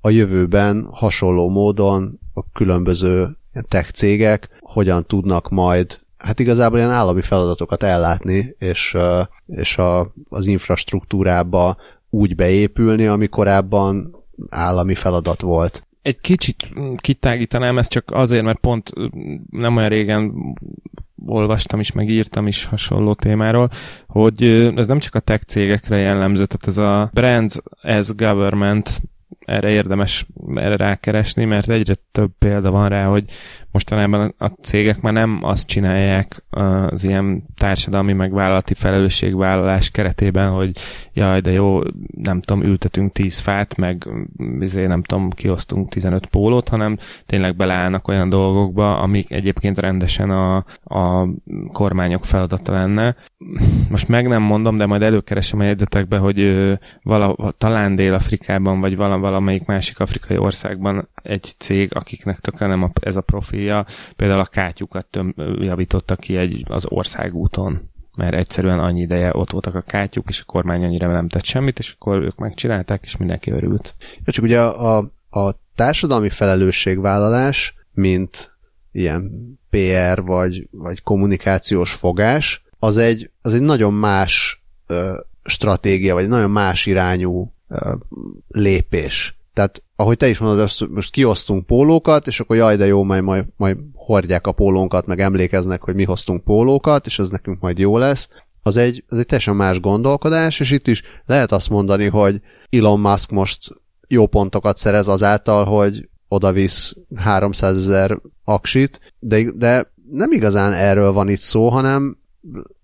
S1: a jövőben hasonló módon a különböző tech cégek hogyan tudnak majd hát igazából ilyen állami feladatokat ellátni, és, és a, az infrastruktúrába úgy beépülni, ami korábban állami feladat volt.
S3: Egy kicsit kitágítanám ezt csak azért, mert pont nem olyan régen olvastam is, meg írtam is hasonló témáról, hogy ez nem csak a tech cégekre jellemző, tehát ez a brands as government erre érdemes erre rákeresni, mert egyre több példa van rá, hogy mostanában a cégek már nem azt csinálják az ilyen társadalmi megvállalati felelősségvállalás keretében, hogy jaj, de jó, nem tudom, ültetünk 10 fát, meg izé, nem tudom, kiosztunk 15 pólót, hanem tényleg beleállnak olyan dolgokba, amik egyébként rendesen a, a kormányok feladata lenne. Most meg nem mondom, de majd előkeresem a jegyzetekbe, hogy vala, talán Dél-Afrikában, vagy vala, valamelyik másik afrikai országban egy cég, akiknek tökre nem a, ez a profilja, például a kátyukat töm, javította ki egy, az országúton mert egyszerűen annyi ideje ott voltak a kátyuk, és a kormány annyira nem tett semmit, és akkor ők megcsinálták, és mindenki örült.
S1: Ja, csak ugye a, a társadalmi felelősségvállalás, mint ilyen PR vagy, vagy kommunikációs fogás, az egy, az egy nagyon más ö, stratégia, vagy nagyon más irányú ö, lépés. Tehát ahogy te is mondod, azt most kiosztunk pólókat, és akkor jaj, de jó, majd, majd, majd hordják a pólónkat, meg emlékeznek, hogy mi hoztunk pólókat, és ez nekünk majd jó lesz. Az egy, az egy teljesen más gondolkodás, és itt is lehet azt mondani, hogy Elon Musk most jó pontokat szerez azáltal, hogy odavisz 300 ezer aksit, de, de nem igazán erről van itt szó, hanem,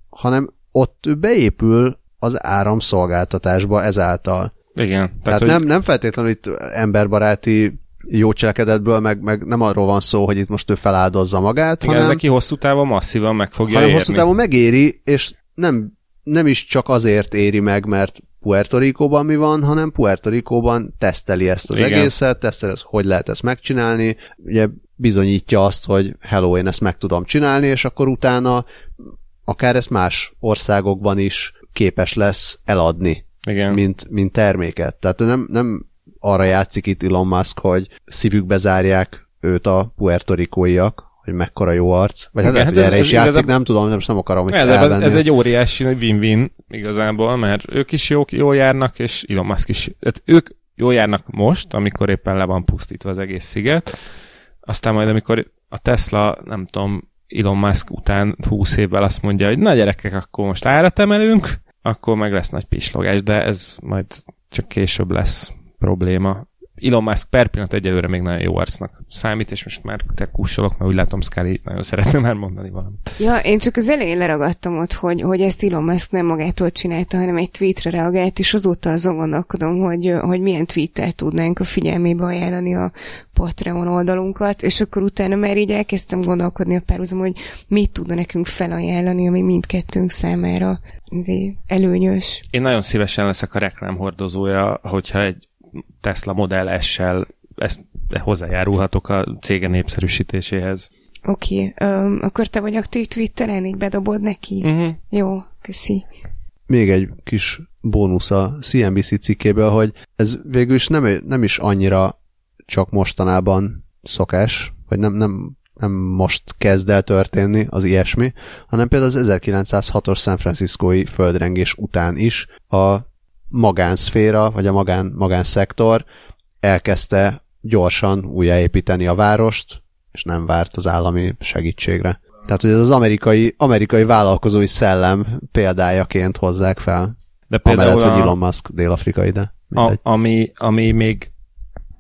S1: hanem ott beépül az áramszolgáltatásba ezáltal.
S3: Igen.
S1: Tehát, tehát hogy... nem, nem feltétlenül itt emberbaráti jó cselekedetből, meg, meg nem arról van szó, hogy itt most ő feláldozza magát,
S3: Igen, hanem... ez neki hosszú távon masszívan meg fogja hanem
S1: érni. hosszú távon megéri, és nem, nem is csak azért éri meg, mert Puerto Rico-ban mi van, hanem Puerto Rico-ban teszteli ezt az Igen. egészet, teszteli, ezt, hogy lehet ezt megcsinálni, ugye bizonyítja azt, hogy hello, én ezt meg tudom csinálni, és akkor utána akár ezt más országokban is képes lesz eladni igen. Mint, mint terméket. Tehát nem, nem arra játszik itt Elon Musk, hogy szívükbe zárják őt a puertorikóiak, hogy mekkora jó arc. Vagy hát, lehet, hogy ez, erre is ez, játszik, ez, nem tudom, nem, nem akarom itt
S3: ez, ez egy óriási win-win igazából, mert ők is jó, jól járnak, és Elon Musk is. Tehát ők jól járnak most, amikor éppen le van pusztítva az egész sziget, aztán majd amikor a Tesla, nem tudom, Elon Musk után 20 évvel azt mondja, hogy na gyerekek, akkor most árat emelünk, akkor meg lesz nagy pislogás, de ez majd csak később lesz probléma. Elon Musk per pillanat egyelőre még nagyon jó arcnak számít, és most már te kussolok, mert úgy látom, Scully nagyon szeretne már mondani valamit.
S2: Ja, én csak az elején leragadtam ott, hogy, hogy ezt Elon Musk nem magától csinálta, hanem egy tweetre reagált, és azóta azon gondolkodom, hogy, hogy milyen tweettel tudnánk a figyelmébe ajánlani a Patreon oldalunkat, és akkor utána már így elkezdtem gondolkodni a párhuzam, hogy mit tudna nekünk felajánlani, ami mindkettőnk számára előnyös.
S3: Én nagyon szívesen leszek a reklámhordozója, hogyha egy Tesla Model S-sel ezt hozzájárulhatok a cége népszerűsítéséhez.
S2: Oké, okay, um, akkor te vagy aktív Twitteren, így bedobod neki? Uh-huh. Jó, köszi.
S1: Még egy kis bónusz a CNBC cikkéből, hogy ez végül is nem, nem is annyira csak mostanában szokás, vagy nem, nem, nem most kezd el történni az ilyesmi, hanem például az 1906-os San Franciscoi földrengés után is a magánszféra, vagy a magán, magánszektor elkezdte gyorsan újjáépíteni a várost, és nem várt az állami segítségre. Tehát, hogy ez az amerikai, amerikai vállalkozói szellem példájaként hozzák fel. De például Amellett, a... hogy Elon Musk dél-afrikai, de
S3: a, ami, ami még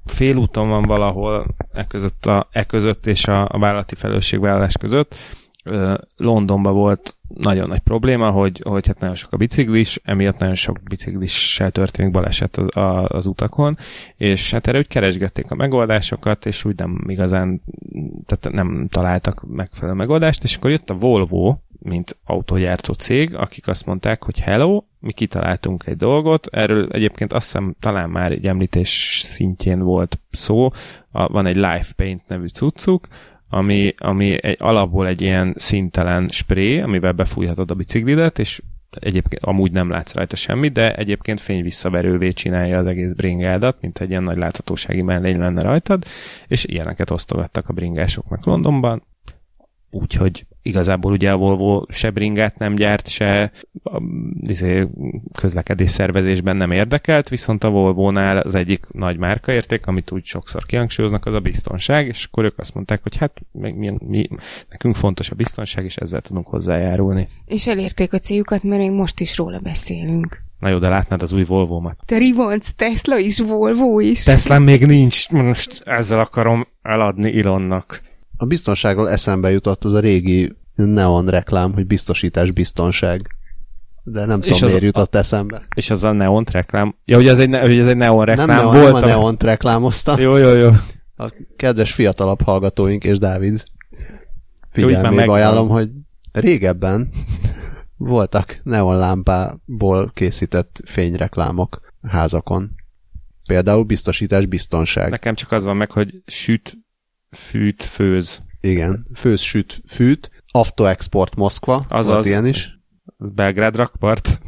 S3: félúton van valahol e között, a, e között és a, a vállalati felelősségvállalás között, Londonban volt nagyon nagy probléma, hogy, hogy hát nagyon sok a biciklis, emiatt nagyon sok biciklissel történik baleset az, az utakon, és hát erre úgy keresgették a megoldásokat, és úgy nem igazán, tehát nem találtak megfelelő megoldást, és akkor jött a Volvo, mint autógyártó cég, akik azt mondták, hogy hello, mi kitaláltunk egy dolgot, erről egyébként azt hiszem talán már egy említés szintjén volt szó, a, van egy Life Paint nevű cuccuk, ami, ami egy, alapból egy ilyen szintelen spré, amivel befújhatod a biciklidet, és egyébként amúgy nem látsz rajta semmit, de egyébként fényvisszaverővé csinálja az egész bringádat, mint egy ilyen nagy láthatósági mellény lenne rajtad, és ilyeneket osztogattak a bringásoknak Londonban, úgyhogy igazából ugye a Volvo se bringát nem gyárt, se a, izé, közlekedés szervezésben nem érdekelt, viszont a Volvo-nál az egyik nagy márkaérték, amit úgy sokszor kihangsúlyoznak, az a biztonság, és akkor ők azt mondták, hogy hát mi, mi, nekünk fontos a biztonság, és ezzel tudunk hozzájárulni.
S2: És elérték a céljukat, mert még most is róla beszélünk.
S3: Na jó, de látnád az új Volvo-mat.
S2: Te Rivanc, Tesla is, Volvo is.
S3: Tesla még nincs, most ezzel akarom eladni Ilonnak.
S1: A biztonságról eszembe jutott az a régi neon reklám, hogy biztosítás, biztonság. De nem és tudom, miért jutott a, eszembe.
S3: És az a neon reklám? Ja, hogy ez egy, hogy ez egy neon reklám
S1: nem neon,
S3: volt.
S1: Nem a neon reklámozta.
S3: Jó, jó, jó.
S1: A kedves fiatalabb hallgatóink és Dávid figyelmébe ajánlom, hogy régebben voltak neonlámpából készített fényreklámok házakon. Például biztosítás, biztonság.
S3: Nekem csak az van meg, hogy süt, fűt, főz.
S1: Igen, főz, süt, fűt, Export Moszkva, az ilyen is.
S3: Belgrád rakpart.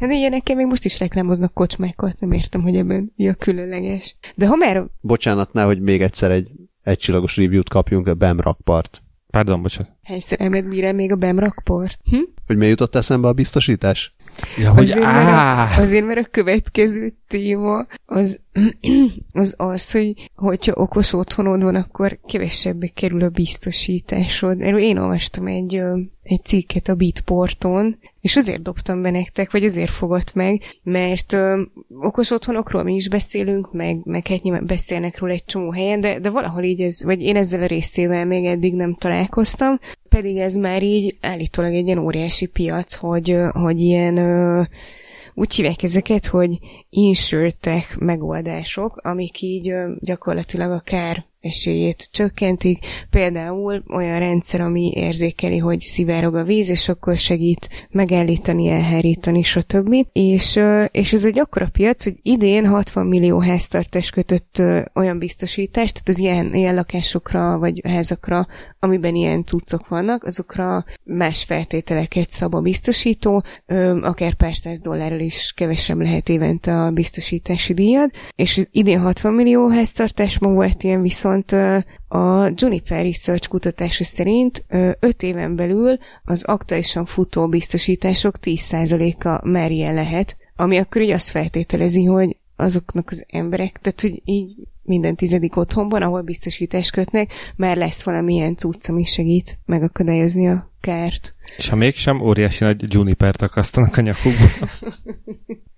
S2: Hát igen, nekem még most is reklámoznak kocsmákat, nem értem, hogy ebben mi a különleges. De ha már...
S1: Bocsánat, hogy még egyszer egy egycsillagos review-t kapjunk, a BEM rakpart.
S3: Pardon, bocsánat.
S2: Hányszor emled mire még a BEM rakpart? Hm?
S1: Hogy mi jutott eszembe a biztosítás?
S3: Ja, hogy azért,
S2: mert a, azért, mert a következő téma az [clears throat] az, az hogy hogyha okos otthonod van, akkor kevesebbe kerül a biztosításod. Erről én olvastam egy, egy cikket a Bitporton, és azért dobtam be nektek, vagy azért fogott meg, mert ö, okos otthonokról mi is beszélünk, meg, meg hát nyilván beszélnek róla egy csomó helyen, de, de valahol így ez, vagy én ezzel a részével még eddig nem találkoztam, pedig ez már így állítólag egy ilyen óriási piac, hogy, hogy ilyen úgy hívják ezeket, hogy insurtech megoldások, amik így gyakorlatilag a kár esélyét csökkentik. Például olyan rendszer, ami érzékeli, hogy szivárog a víz, és akkor segít megállítani, elhárítani, stb. És, és ez egy akkora piac, hogy idén 60 millió háztartás kötött olyan biztosítást, tehát az ilyen, ilyen lakásokra vagy házakra, amiben ilyen cuccok vannak, azokra más feltételeket szab a biztosító, akár pár száz dollárral is kevesebb lehet évente a biztosítási díjad, és idén 60 millió háztartás ma volt ilyen viszont viszont a Juniper Research kutatása szerint 5 éven belül az aktuálisan futó biztosítások 10%-a már ilyen lehet, ami akkor így azt feltételezi, hogy azoknak az emberek, tehát hogy így minden tizedik otthonban, ahol biztosítást kötnek, már lesz valamilyen cucc, ami segít megakadályozni a kárt.
S3: És ha mégsem, óriási nagy Junipert akasztanak a nyakukba. [laughs]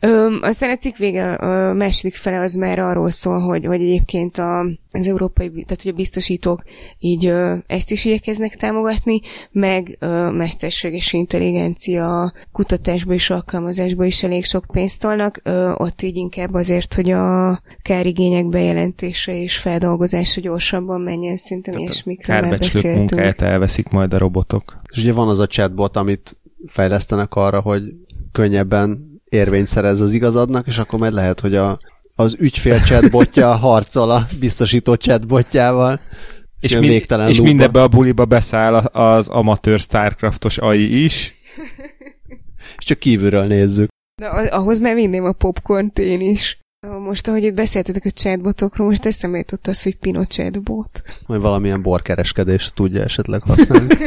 S2: Ö, aztán a cikk vége, a második fele az már arról szól, hogy, hogy egyébként a, az európai, tehát hogy a biztosítók így ö, ezt is igyekeznek támogatni, meg ö, mesterséges intelligencia kutatásba és alkalmazásba is elég sok pénzt tolnak, ö, ott így inkább azért, hogy a kárigények bejelentése és feldolgozása gyorsabban menjen, szerintem ilyesmikről már beszéltünk.
S3: munkáját elveszik majd a robotok.
S1: És ugye van az a chatbot, amit fejlesztenek arra, hogy könnyebben érvényt szerez az igazadnak, és akkor majd lehet, hogy a, az ügyfél chatbotja harcol a biztosító chatbotjával.
S3: És, mind, és mindebbe a buliba beszáll az amatőr Starcraftos AI is.
S1: és csak kívülről nézzük.
S2: De ahhoz már vinném a popcornt én is. Most, ahogy itt beszéltetek a chatbotokról, most eszembe jutott az, hogy Pino chatbot.
S1: Majd valamilyen borkereskedést tudja esetleg használni. [laughs]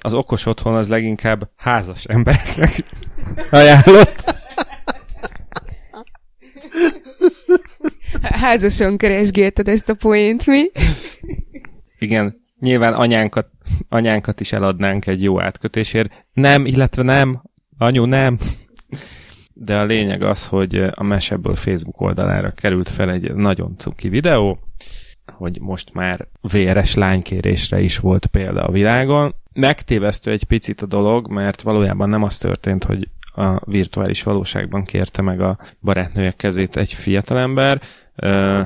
S3: az okos otthon az leginkább házas embereknek [laughs] ajánlott. [laughs]
S2: házasan keresgélted ezt a poént, mi?
S3: Igen, nyilván anyánkat, anyánkat is eladnánk egy jó átkötésért. Nem, illetve nem, anyu nem. De a lényeg az, hogy a Meseből Facebook oldalára került fel egy nagyon cuki videó, hogy most már véres lánykérésre is volt példa a világon. Megtévesztő egy picit a dolog, mert valójában nem az történt, hogy a virtuális valóságban kérte meg a barátnője kezét egy fiatalember,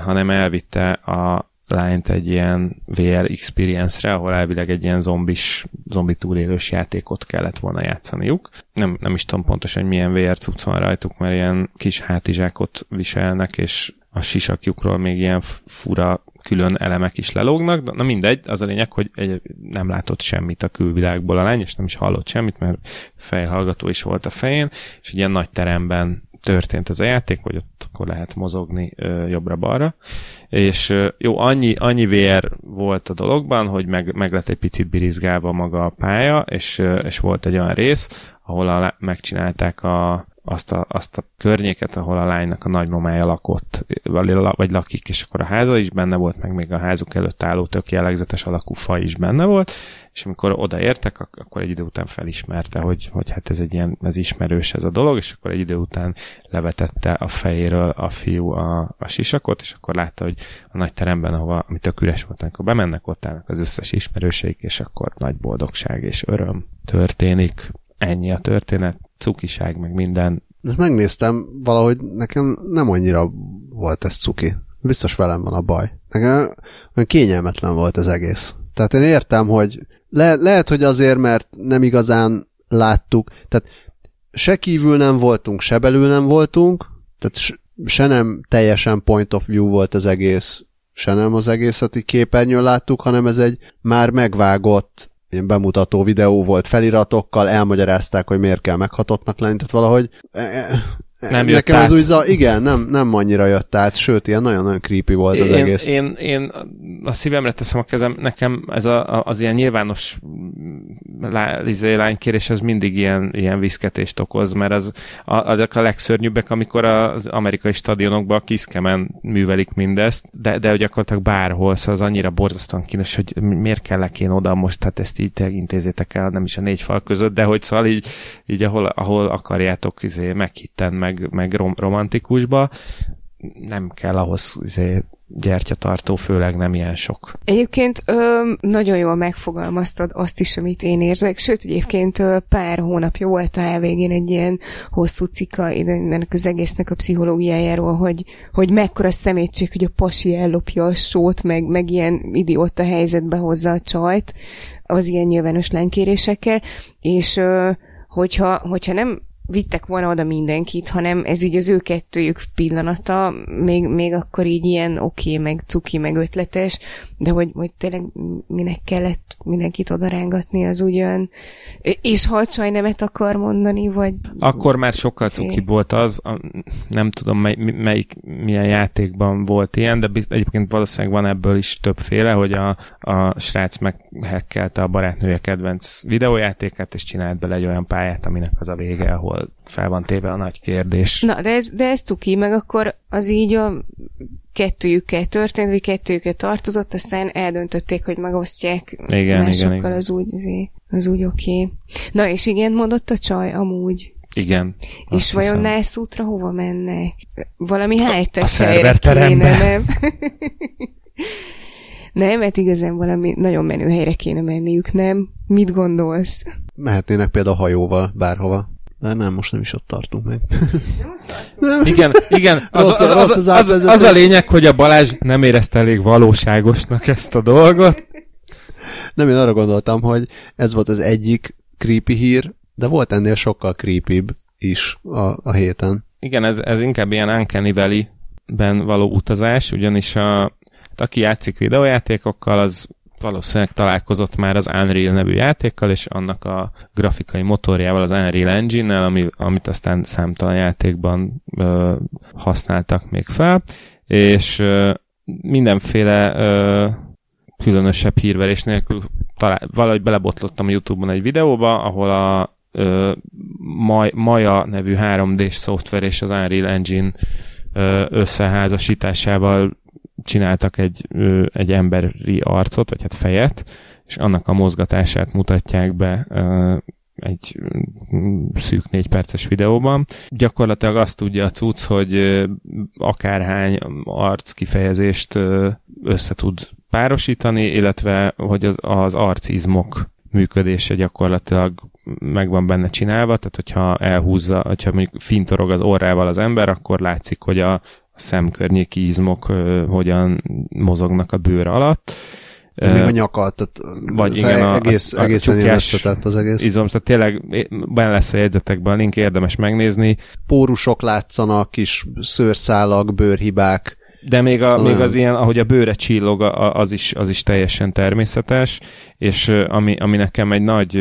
S3: hanem elvitte a lányt egy ilyen VR experience-re, ahol elvileg egy ilyen zombis, zombi túlélős játékot kellett volna játszaniuk. Nem, nem is tudom pontosan, hogy milyen VR cucc van rajtuk, mert ilyen kis hátizsákot viselnek, és a sisakjukról még ilyen fura külön elemek is lelógnak, de na mindegy, az a lényeg, hogy egy, nem látott semmit a külvilágból a lány, és nem is hallott semmit, mert fejhallgató is volt a fején, és egy ilyen nagy teremben történt ez a játék, hogy ott akkor lehet mozogni jobbra-balra. És jó, annyi, annyi VR volt a dologban, hogy meg, meg lett egy picit birizgálva maga a pálya, és, és volt egy olyan rész, ahol a, megcsinálták a, azt a, azt a környéket, ahol a lánynak a nagymamája lakott, vagy lakik, és akkor a háza is benne volt, meg még a házuk előtt álló tök jellegzetes alakú fa is benne volt, és amikor odaértek, akkor egy idő után felismerte, hogy, hogy hát ez egy ilyen, ez ismerős ez a dolog, és akkor egy idő után levetette a fejéről a fiú a, a sisakot, és akkor látta, hogy a nagy teremben, ahova, ami tök üres volt, amikor bemennek, ott állnak az összes ismerőség, és akkor nagy boldogság és öröm történik. Ennyi a történet, cukiság, meg minden.
S1: Ezt megnéztem, valahogy nekem nem annyira volt ez cuki. Biztos velem van a baj. Nekem olyan kényelmetlen volt az egész. Tehát én értem, hogy le, lehet, hogy azért, mert nem igazán láttuk, tehát se kívül nem voltunk, se belül nem voltunk, tehát se nem teljesen point of view volt az egész, se nem az egészet így képernyőn láttuk, hanem ez egy már megvágott ilyen bemutató videó volt feliratokkal, elmagyarázták, hogy miért kell meghatottnak lenni, tehát valahogy e, e,
S3: nem jött Nekem át.
S1: ez úgy, za, igen, nem, nem annyira jött át, sőt, ilyen nagyon-nagyon creepy volt az
S3: én,
S1: egész.
S3: Én, én a szívemre teszem a kezem, nekem ez a, az ilyen nyilvános lá, izé, lánykérés, az mindig ilyen, ilyen viszketést okoz, mert az azok a legszörnyűbbek, amikor az amerikai stadionokban a kiszkemen művelik mindezt, de, de gyakorlatilag bárhol, szóval az annyira borzasztóan kínos, hogy miért kellek én oda most, hát ezt így intézzétek el, nem is a négy fal között, de hogy szóval így, így ahol, ahol akarjátok izé, meghitten, meg meg, meg rom- romantikusba, nem kell ahhoz izé, gyertyatartó, főleg nem ilyen sok.
S2: Egyébként ö, nagyon jól megfogalmaztad azt is, amit én érzek, sőt egyébként ö, pár hónapja volt a végén egy ilyen hosszú cika ennek az egésznek a pszichológiájáról, hogy, hogy mekkora szemétség, hogy a pasi ellopja a sót, meg, meg ilyen idióta helyzetbe hozza a csajt az ilyen nyilvános lánykérésekkel, és ö, hogyha, hogyha nem vittek volna oda mindenkit, hanem ez így az ő kettőjük pillanata, még, még akkor így ilyen oké, okay, meg cuki, meg ötletes, de hogy, hogy tényleg minek kellett mindenkit oda rángatni, az ugyan. És ha a nemet akar mondani, vagy...
S3: Akkor már sokkal cuki volt az, a, nem tudom mely, melyik, milyen játékban volt ilyen, de egyébként valószínűleg van ebből is többféle, hogy a, a srác meghekkelte a barátnője kedvenc videójátékát, és csinált bele egy olyan pályát, aminek az a vége, ahol fel van téve a nagy kérdés.
S2: Na, de ez, de ez cuki, meg akkor az így a kettőjükkel történt, vagy kettőjükkel tartozott, aztán eldöntötték, hogy megosztják
S3: igen, másokkal, igen, igen.
S2: az úgy, az úgy oké. Okay. Na, és igen, mondott a csaj, amúgy.
S3: Igen.
S2: És vajon Nász útra hova mennek? Valami high-tech helyre kéne, nem? [laughs] nem, mert igazán valami nagyon menő helyre kéne menniük, nem? Mit gondolsz?
S1: Mehetnének például hajóval bárhova. De nem, most nem is ott tartunk meg.
S3: nem. Igen, igen. [laughs] Az, rossz, az, az, az, az, az, az a lényeg, hogy a Balázs nem érezte elég valóságosnak ezt a dolgot.
S1: Nem, én arra gondoltam, hogy ez volt az egyik creepy hír, de volt ennél sokkal creepybb is a, a héten.
S3: Igen, ez, ez inkább ilyen Uncanny Valley-ben való utazás, ugyanis a, hát aki játszik videójátékokkal, az valószínűleg találkozott már az Unreal nevű játékkal, és annak a grafikai motorjával, az Unreal Engine-nel, ami, amit aztán számtalan játékban ö, használtak még fel, és ö, mindenféle ö, különösebb hírverés nélkül talál, valahogy belebotlottam a Youtube-on egy videóba, ahol a ö, Maja nevű 3D-s szoftver és az Unreal Engine összeházasításával csináltak egy, egy emberi arcot, vagy hát fejet, és annak a mozgatását mutatják be egy szűk négy perces videóban. Gyakorlatilag azt tudja a cucc, hogy akárhány arc kifejezést össze tud párosítani, illetve hogy az, az arcizmok működése gyakorlatilag meg van benne csinálva, tehát hogyha elhúzza, hogyha mondjuk fintorog az orrával az ember, akkor látszik, hogy a szemkörnyéki izmok hogyan mozognak a bőr alatt
S1: még a nyakat, tehát
S3: vagy igen, a,
S1: egész,
S3: a, a
S1: egészen az egész.
S3: Izom, tehát tényleg benne lesz a jegyzetekben a link, érdemes megnézni.
S1: Pórusok látszanak, kis szőrszálak, bőrhibák.
S3: De még, a, még az ilyen, ahogy a bőre csillog, az is, az is teljesen természetes, és ami, ami nekem egy nagy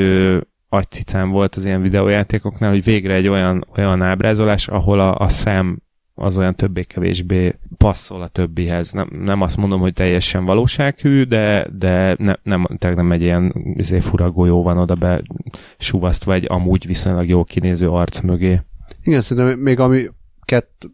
S3: agycicám volt az ilyen videójátékoknál, hogy végre egy olyan, olyan ábrázolás, ahol a, a szem az olyan többé-kevésbé passzol a többihez. Nem, nem azt mondom, hogy teljesen valósághű, de, de ne, nem, tényleg nem egy ilyen izé, fura golyó van oda be suvasztva egy amúgy viszonylag jó kinéző arc mögé.
S1: Igen, szerintem még ami kett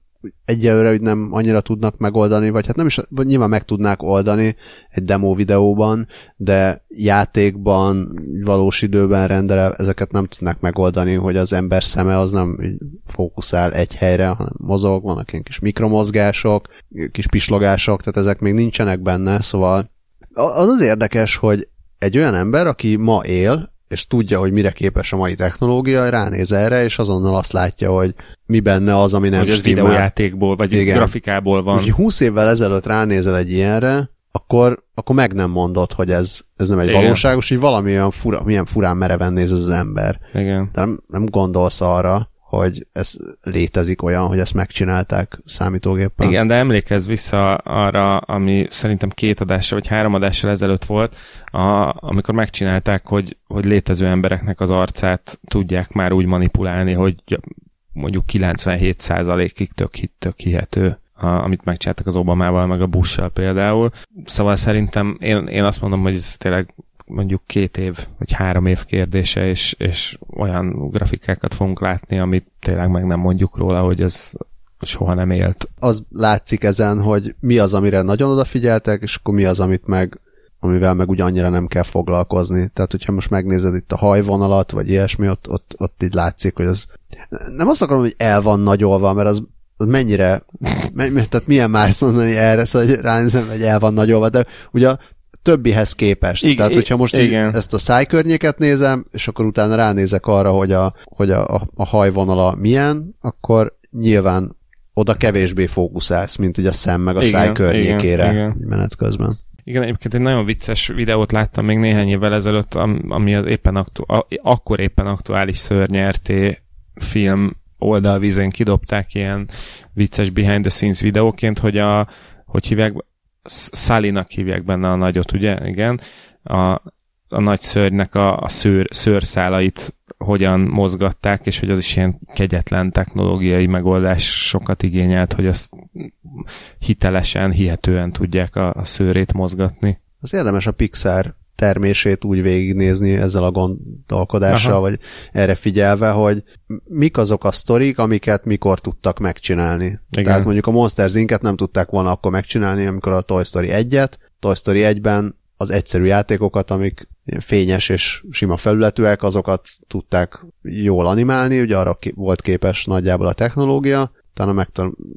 S1: egyelőre hogy nem annyira tudnak megoldani, vagy hát nem is, vagy nyilván meg tudnák oldani egy demo videóban, de játékban, valós időben rendelve ezeket nem tudnak megoldani, hogy az ember szeme az nem fókuszál egy helyre, hanem mozog, vannak ilyen kis mikromozgások, kis pislogások, tehát ezek még nincsenek benne, szóval az az érdekes, hogy egy olyan ember, aki ma él, és tudja, hogy mire képes a mai technológia, ránéz erre, és azonnal azt látja, hogy mi benne az, ami nem
S3: hogy ez videójátékból, vagy Igen. grafikából van.
S1: Úgyhogy 20 évvel ezelőtt ránézel egy ilyenre, akkor, akkor meg nem mondod, hogy ez, ez nem egy Igen. valóságos, hogy valami olyan fura, milyen furán mereven néz az ember.
S3: Igen.
S1: De nem, nem gondolsz arra, hogy ez létezik olyan, hogy ezt megcsinálták számítógéppel.
S3: Igen, de emlékezz vissza arra, ami szerintem két adással vagy három adással ezelőtt volt, a, amikor megcsinálták, hogy, hogy létező embereknek az arcát tudják már úgy manipulálni, hogy mondjuk 97%-ig tök, tök hihető a, amit megcsináltak az Obamával, meg a Bush-sal például. Szóval szerintem én, én azt mondom, hogy ez tényleg mondjuk két év, vagy három év kérdése, és, és olyan grafikákat fogunk látni, amit tényleg meg nem mondjuk róla, hogy ez soha nem élt.
S1: Az látszik ezen, hogy mi az, amire nagyon odafigyeltek, és akkor mi az, amit meg amivel meg úgy annyira nem kell foglalkozni. Tehát, hogyha most megnézed itt a hajvonalat, vagy ilyesmi, ott, ott, ott így látszik, hogy az nem azt akarom, hogy el van nagyolva, mert az, az mennyire, [laughs] me, tehát milyen már mondani erre, szóval hogy ránézem, hogy el van nagyolva, de ugye többihez képest. Igen, Tehát, hogyha most igen. ezt a szájkörnyéket nézem, és akkor utána ránézek arra, hogy a, hogy a, a, a hajvonala milyen, akkor nyilván oda kevésbé fókuszálsz, mint ugye a szem meg a igen, száj környékére igen, igen. menet közben.
S3: Igen, egyébként egy nagyon vicces videót láttam még néhány évvel ezelőtt, ami az éppen aktu- akkor éppen aktuális szörnyerté film oldalvízén kidobták ilyen vicces behind the scenes videóként, hogy a, hogy hívják, Szálinak hívják benne a nagyot, ugye? Igen. A, a nagy szörnynek a, a szőr, szőrszálait hogyan mozgatták, és hogy az is ilyen kegyetlen technológiai megoldás sokat igényelt, hogy azt hitelesen, hihetően tudják a, a szőrét mozgatni.
S1: Az érdemes a Pixar termését úgy végignézni ezzel a gondolkodással, Aha. vagy erre figyelve, hogy mik azok a sztorik, amiket mikor tudtak megcsinálni. Igen. Tehát mondjuk a Monsters inc nem tudták volna akkor megcsinálni, amikor a Toy Story 1-et, Toy Story 1-ben az egyszerű játékokat, amik fényes és sima felületűek, azokat tudták jól animálni, ugye arra volt képes nagyjából a technológia, utána meg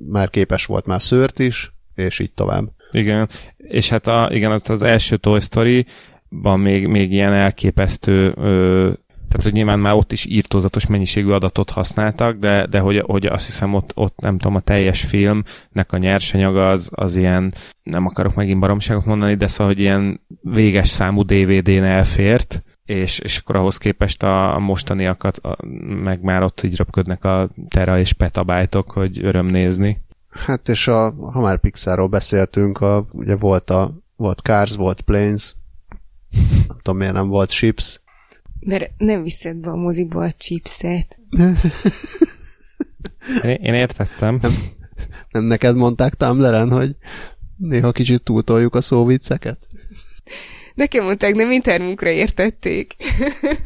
S1: már képes volt már szőrt is, és így tovább.
S3: Igen, és hát a, igen, az, az első Toy Story van még, még ilyen elképesztő ö, tehát, hogy nyilván már ott is írtózatos mennyiségű adatot használtak, de, de hogy, hogy azt hiszem ott, ott, nem tudom, a teljes filmnek a nyersanyaga az, az ilyen, nem akarok megint baromságot mondani, de szóval, hogy ilyen véges számú DVD-n elfért, és, és akkor ahhoz képest a, mostaniakat a, meg már ott így röpködnek a tera és petabájtok, hogy öröm nézni.
S1: Hát és a, ha már Pixarról beszéltünk, a, ugye volt a volt Cars, volt Planes, nem tudom miért nem volt chips.
S2: Mert nem viszed be a moziba a chipset.
S3: én, értettem.
S1: Nem, nem neked mondták Tumblr-en, hogy néha kicsit túltoljuk a szóvicceket?
S2: Nekem mondták, nem intermunkra értették.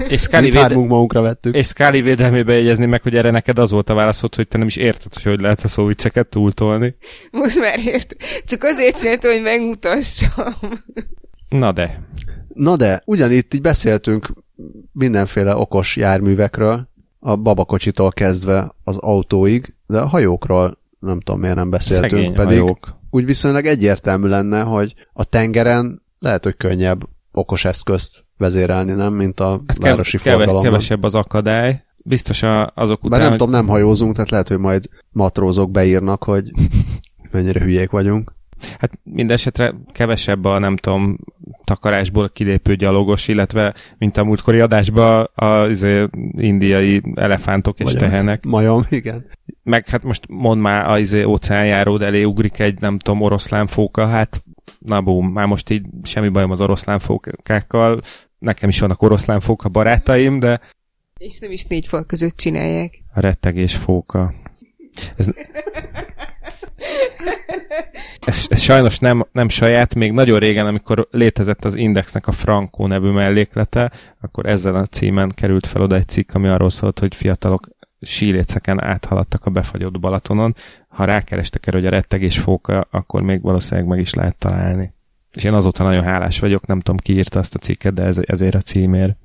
S3: És Scully, véde-
S1: magunkra vettük.
S3: és Scully védelmébe jegyezni meg, hogy erre neked az volt a válaszod, hogy te nem is érted, hogy hogy lehet a szóvicceket túltolni.
S2: Most már ért. Csak azért csináltam, hogy megmutassam.
S3: Na de,
S1: Na de, ugyanitt így beszéltünk mindenféle okos járművekről, a babakocsitól kezdve az autóig, de a hajókról nem tudom miért nem beszéltünk,
S3: szegény
S1: pedig
S3: hajók.
S1: úgy viszonylag egyértelmű lenne, hogy a tengeren lehet, hogy könnyebb okos eszközt vezérelni, nem, mint a
S3: Hát
S1: városi
S3: keve,
S1: forgalomban.
S3: kevesebb az akadály. Biztos a, azok
S1: Bár
S3: után,
S1: nem
S3: hogy
S1: tudom, nem hajózunk, tehát lehet, hogy majd matrózok beírnak, hogy [laughs] mennyire hülyék vagyunk.
S3: Hát minden esetre kevesebb a, nem tudom, takarásból kilépő gyalogos, illetve, mint a múltkori adásban az indiai elefántok és
S1: Vagy
S3: tehenek.
S1: Majom, igen.
S3: Meg hát most mondd már, az izé óceánjáród elé ugrik egy, nem tudom, oroszlánfóka, hát na bum, már most így semmi bajom az oroszlánfókákkal, nekem is vannak oroszlánfóka barátaim, de
S2: És nem is négy fal között csinálják.
S3: a rettegés fóka. Ez, ez, ez sajnos nem, nem saját, még nagyon régen, amikor létezett az Indexnek a Franco nevű melléklete, akkor ezzel a címen került fel oda egy cikk, ami arról szólt, hogy fiatalok síléceken áthaladtak a befagyott Balatonon. Ha rákerestek erre, hogy a rettegés fóka, akkor még valószínűleg meg is lehet találni. És én azóta nagyon hálás vagyok, nem tudom ki írta azt a cikket, de ez, ezért a címért.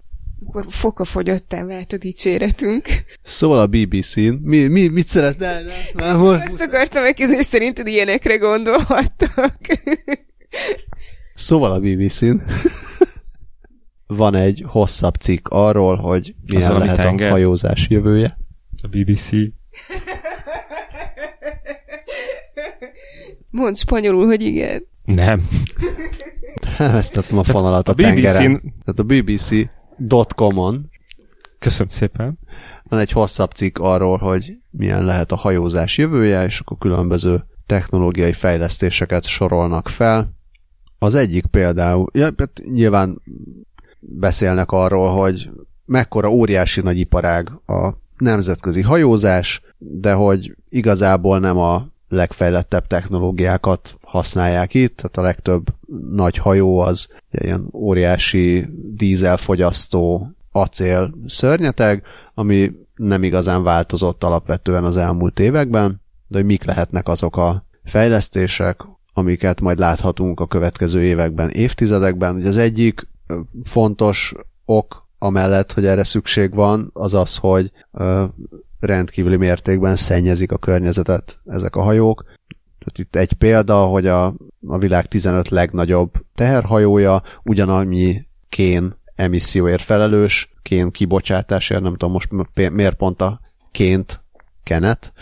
S2: Akkor fokafogyottá vált a dicséretünk.
S1: Szóval a BBC-n, mi, mi, mit szeretne? Nem, nem, hol?
S2: Azt akartam megkezdeni, hogy szerinted ilyenekre gondolhattak.
S1: Szóval a BBC-n van egy hosszabb cikk arról, hogy milyen lehet
S3: tenger?
S1: a hajózás jövője.
S3: A BBC.
S2: Mondd spanyolul, hogy igen.
S3: Nem.
S1: Ezt tettem a fonalat a,
S3: a BBC-n-
S1: tengeren. Tehát a BBC.com-on
S3: Köszönöm szépen.
S1: van egy hosszabb cikk arról, hogy milyen lehet a hajózás jövője, és akkor különböző technológiai fejlesztéseket sorolnak fel. Az egyik például, ja, hát nyilván beszélnek arról, hogy mekkora óriási nagy iparág a nemzetközi hajózás, de hogy igazából nem a legfejlettebb technológiákat használják itt, tehát a legtöbb nagy hajó az ilyen óriási dízelfogyasztó acél szörnyeteg, ami nem igazán változott alapvetően az elmúlt években, de hogy mik lehetnek azok a fejlesztések, amiket majd láthatunk a következő években, évtizedekben. Ugye az egyik fontos ok amellett, hogy erre szükség van, az az, hogy rendkívüli mértékben szennyezik a környezetet ezek a hajók. Tehát itt egy példa, hogy a, a világ 15 legnagyobb teherhajója ugyanannyi kén emisszióért felelős, kén kibocsátásért, nem tudom most mi- miért pont a ként, kenet,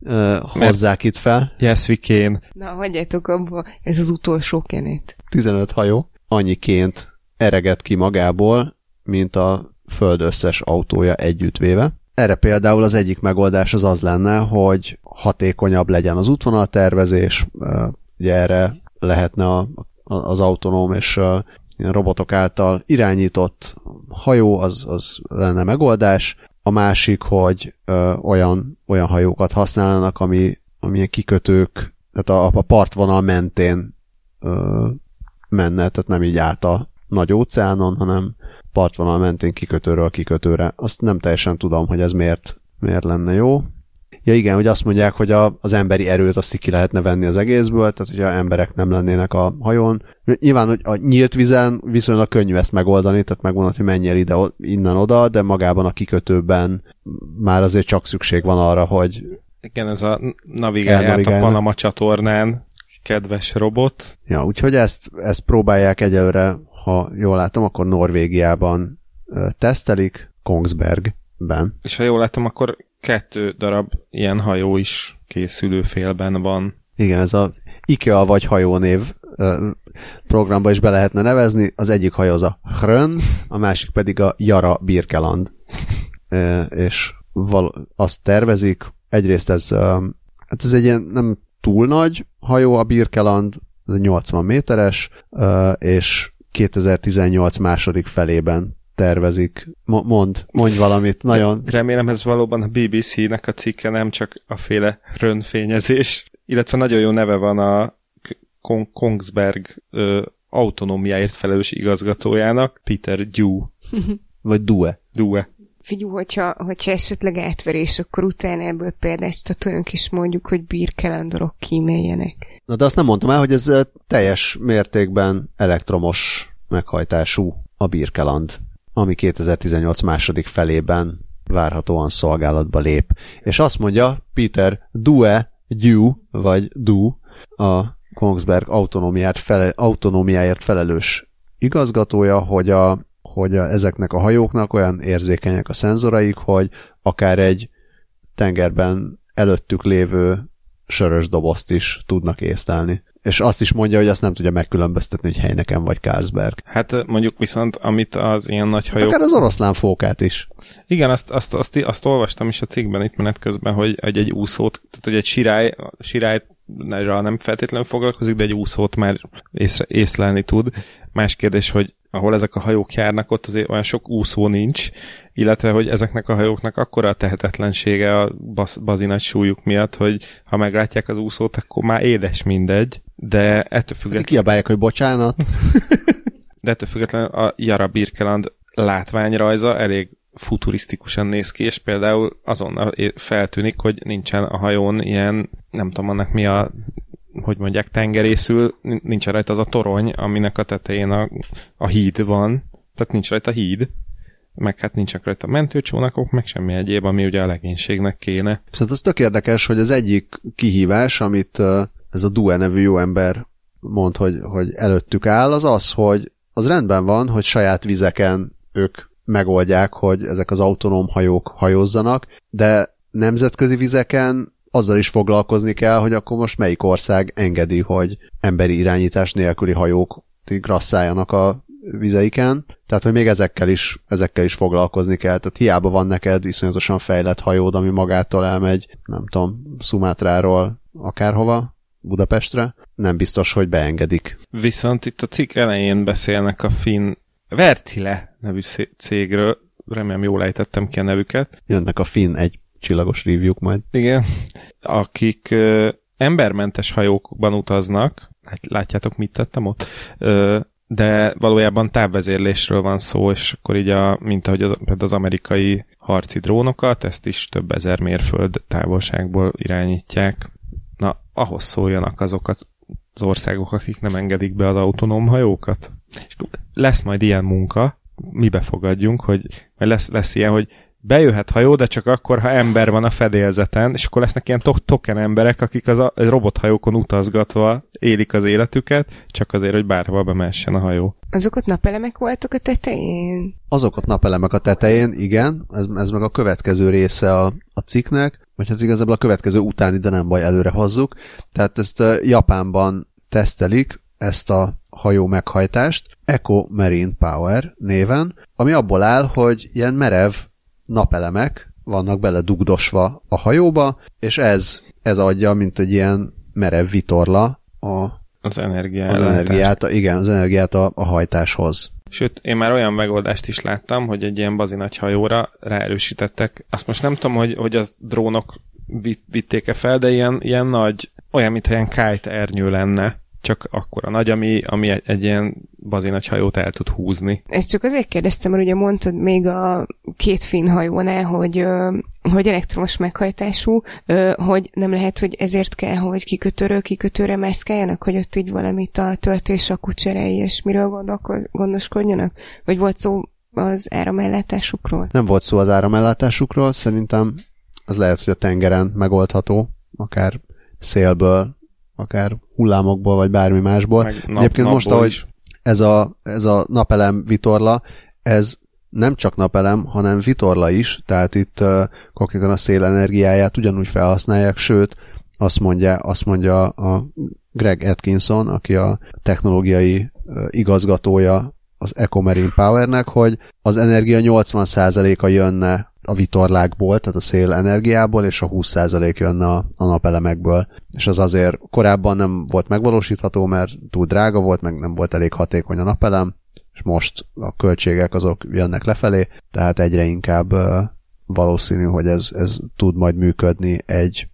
S1: ö, hozzák itt fel.
S3: Yes, we can.
S2: Na, hagyjátok abba, ez az utolsó kenet.
S1: 15 hajó annyiként ereget ki magából, mint a föld összes autója együttvéve. Erre például az egyik megoldás az az lenne, hogy hatékonyabb legyen az útvonaltervezés, ugye erre lehetne a, az autonóm és robotok által irányított hajó, az, az lenne megoldás. A másik, hogy ö, olyan, olyan hajókat használnak, ami, amilyen kikötők, tehát a, a partvonal mentén ö, menne, tehát nem így át a nagy óceánon, hanem partvonal mentén kikötőről kikötőre. Azt nem teljesen tudom, hogy ez miért, miért lenne jó. Ja igen, hogy azt mondják, hogy a, az emberi erőt azt ki lehetne venni az egészből, tehát hogyha emberek nem lennének a hajón. Nyilván, hogy a nyílt vízen viszonylag könnyű ezt megoldani, tehát megmondani, hogy menjél ide, innen oda, de magában a kikötőben már azért csak szükség van arra, hogy
S3: Igen, ez a navigálják a. Panama csatornán, kedves robot.
S1: Ja, úgyhogy ezt, ezt próbálják egyelőre, ha jól látom, akkor Norvégiában tesztelik, Kongsbergben.
S3: És ha jól látom, akkor kettő darab ilyen hajó is készülő félben van.
S1: Igen, ez a IKEA vagy hajónév programba is be lehetne nevezni. Az egyik hajó az a Hrön, a másik pedig a Jara Birkeland. És val- azt tervezik, egyrészt ez, hát ez egy ilyen nem túl nagy hajó, a Birkeland, ez egy 80 méteres, és 2018 második felében tervezik. Mo- mond, mondj valamit, nagyon
S3: Remélem ez valóban a BBC-nek a cikke, nem csak a féle rönfényezés. Illetve nagyon jó neve van a Kong- Kongsberg ö, autonómiáért felelős igazgatójának, Peter Dew. [laughs]
S1: Vagy Due.
S3: Due.
S2: Figyú, hogyha, hogyha esetleg átverés, akkor utána ebből példát statuálunk, és mondjuk, hogy bírkelandorok kíméljenek.
S1: Na de azt nem mondtam el, hogy ez teljes mértékben elektromos meghajtású a Birkeland, ami 2018 második felében várhatóan szolgálatba lép. És azt mondja Peter Due, Dew, vagy Du, a Kongsberg autonómiát fele, autonómiáért felelős igazgatója, hogy, a, hogy a, ezeknek a hajóknak olyan érzékenyek a szenzoraik, hogy akár egy tengerben előttük lévő sörös dobozt is tudnak észlelni. És azt is mondja, hogy azt nem tudja megkülönböztetni, hogy Heineken vagy Carlsberg.
S3: Hát mondjuk viszont, amit az ilyen nagy
S1: Hát
S3: hajók...
S1: akár az oroszlán fókát is.
S3: Igen, azt, azt, azt, azt, olvastam is a cikkben itt menet közben, hogy, hogy egy úszót, tehát hogy egy sirály, sirályra nem feltétlenül foglalkozik, de egy úszót már észre, észlelni tud. Más kérdés, hogy ahol ezek a hajók járnak, ott azért olyan sok úszó nincs, illetve, hogy ezeknek a hajóknak akkora a tehetetlensége a baz, bazi súlyuk miatt, hogy ha meglátják az úszót, akkor már édes mindegy, de ettől
S1: Hát
S3: függetlenül
S1: kiabálják, hogy bocsánat. [laughs]
S3: de ettől függetlenül a Jara Birkeland látványrajza elég futurisztikusan néz ki, és például azonnal feltűnik, hogy nincsen a hajón ilyen, nem tudom annak mi a hogy mondják, tengerészül, nin- nincs rajta az a torony, aminek a tetején a, a híd van, tehát nincs rajta híd, meg hát nincsenek rajta mentőcsónakok, meg semmi egyéb, ami ugye a legénységnek kéne.
S1: Viszont az tök érdekes, hogy az egyik kihívás, amit ez a Due nevű jó ember mond, hogy, hogy előttük áll, az az, hogy az rendben van, hogy saját vizeken ők megoldják, hogy ezek az autonóm hajók hajózzanak, de nemzetközi vizeken azzal is foglalkozni kell, hogy akkor most melyik ország engedi, hogy emberi irányítás nélküli hajók grasszáljanak a vizeiken, tehát hogy még ezekkel is, ezekkel is foglalkozni kell, tehát hiába van neked iszonyatosan fejlett hajód, ami magától elmegy, nem tudom, Szumátráról akárhova, Budapestre, nem biztos, hogy beengedik.
S3: Viszont itt a cikk elején beszélnek a finn Vercile nevű cégről, remélem jól ejtettem ki a nevüket,
S1: Jönnek a finn egy csillagos review majd.
S3: Igen. Akik ö, embermentes hajókban utaznak, lát, látjátok, mit tettem ott? Ö, de valójában távvezérlésről van szó, és akkor így, a, mint ahogy az, például az amerikai harci drónokat, ezt is több ezer mérföld távolságból irányítják. Na, ahhoz szóljanak azokat az országok, akik nem engedik be az autonóm hajókat. És lesz majd ilyen munka, mi befogadjunk, hogy majd lesz, lesz ilyen, hogy bejöhet hajó, de csak akkor, ha ember van a fedélzeten, és akkor lesznek ilyen to- token emberek, akik az a robothajókon utazgatva élik az életüket, csak azért, hogy bárhova bemessen a hajó.
S2: Azok ott napelemek voltak a tetején?
S1: Azok ott napelemek a tetején, igen, ez, ez meg a következő része a, a cikknek, vagy hát igazából a következő utáni, de nem baj, előre hozzuk. Tehát ezt uh, Japánban tesztelik, ezt a hajó meghajtást, Eco Marine Power néven, ami abból áll, hogy ilyen merev napelemek vannak bele dugdosva a hajóba, és ez, ez adja, mint egy ilyen merev vitorla a,
S3: Az energiát.
S1: az energiát, a, igen, az energiát a, a hajtáshoz.
S3: Sőt, én már olyan megoldást is láttam, hogy egy ilyen bazi nagy hajóra ráerősítettek. Azt most nem tudom, hogy, hogy az drónok vit, vitték-e fel, de ilyen, ilyen nagy, olyan, mintha ilyen kite ernyő lenne, csak akkora nagy, ami, ami egy, egy ilyen bazi nagy hajót el tud húzni.
S2: Ezt csak azért kérdeztem, mert ugye mondtad még a két finn hajónál, hogy, hogy elektromos meghajtású, hogy nem lehet, hogy ezért kell, hogy kikötőről kikötőre mászkáljanak, hogy ott így valamit a töltés, a kucserei, és miről gondolko- gondoskodjanak? Vagy volt szó az áramellátásukról?
S1: Nem volt szó az áramellátásukról, szerintem az lehet, hogy a tengeren megoldható, akár szélből, akár hullámokból, vagy bármi másból.
S3: Meg nap,
S1: Egyébként most, ahogy
S3: is.
S1: ez a, ez a napelem vitorla, ez nem csak napelem, hanem vitorla is, tehát itt uh, konkrétan a szélenergiáját ugyanúgy felhasználják, sőt, azt mondja, azt mondja a Greg Atkinson, aki a technológiai uh, igazgatója az Ecomarine Powernek, hogy az energia 80%-a jönne a vitorlákból, tehát a szél energiából, és a 20% jönne a, a napelemekből. És az azért korábban nem volt megvalósítható, mert túl drága volt, meg nem volt elég hatékony a napelem, és most a költségek azok jönnek lefelé, tehát egyre inkább valószínű, hogy ez, ez tud majd működni egy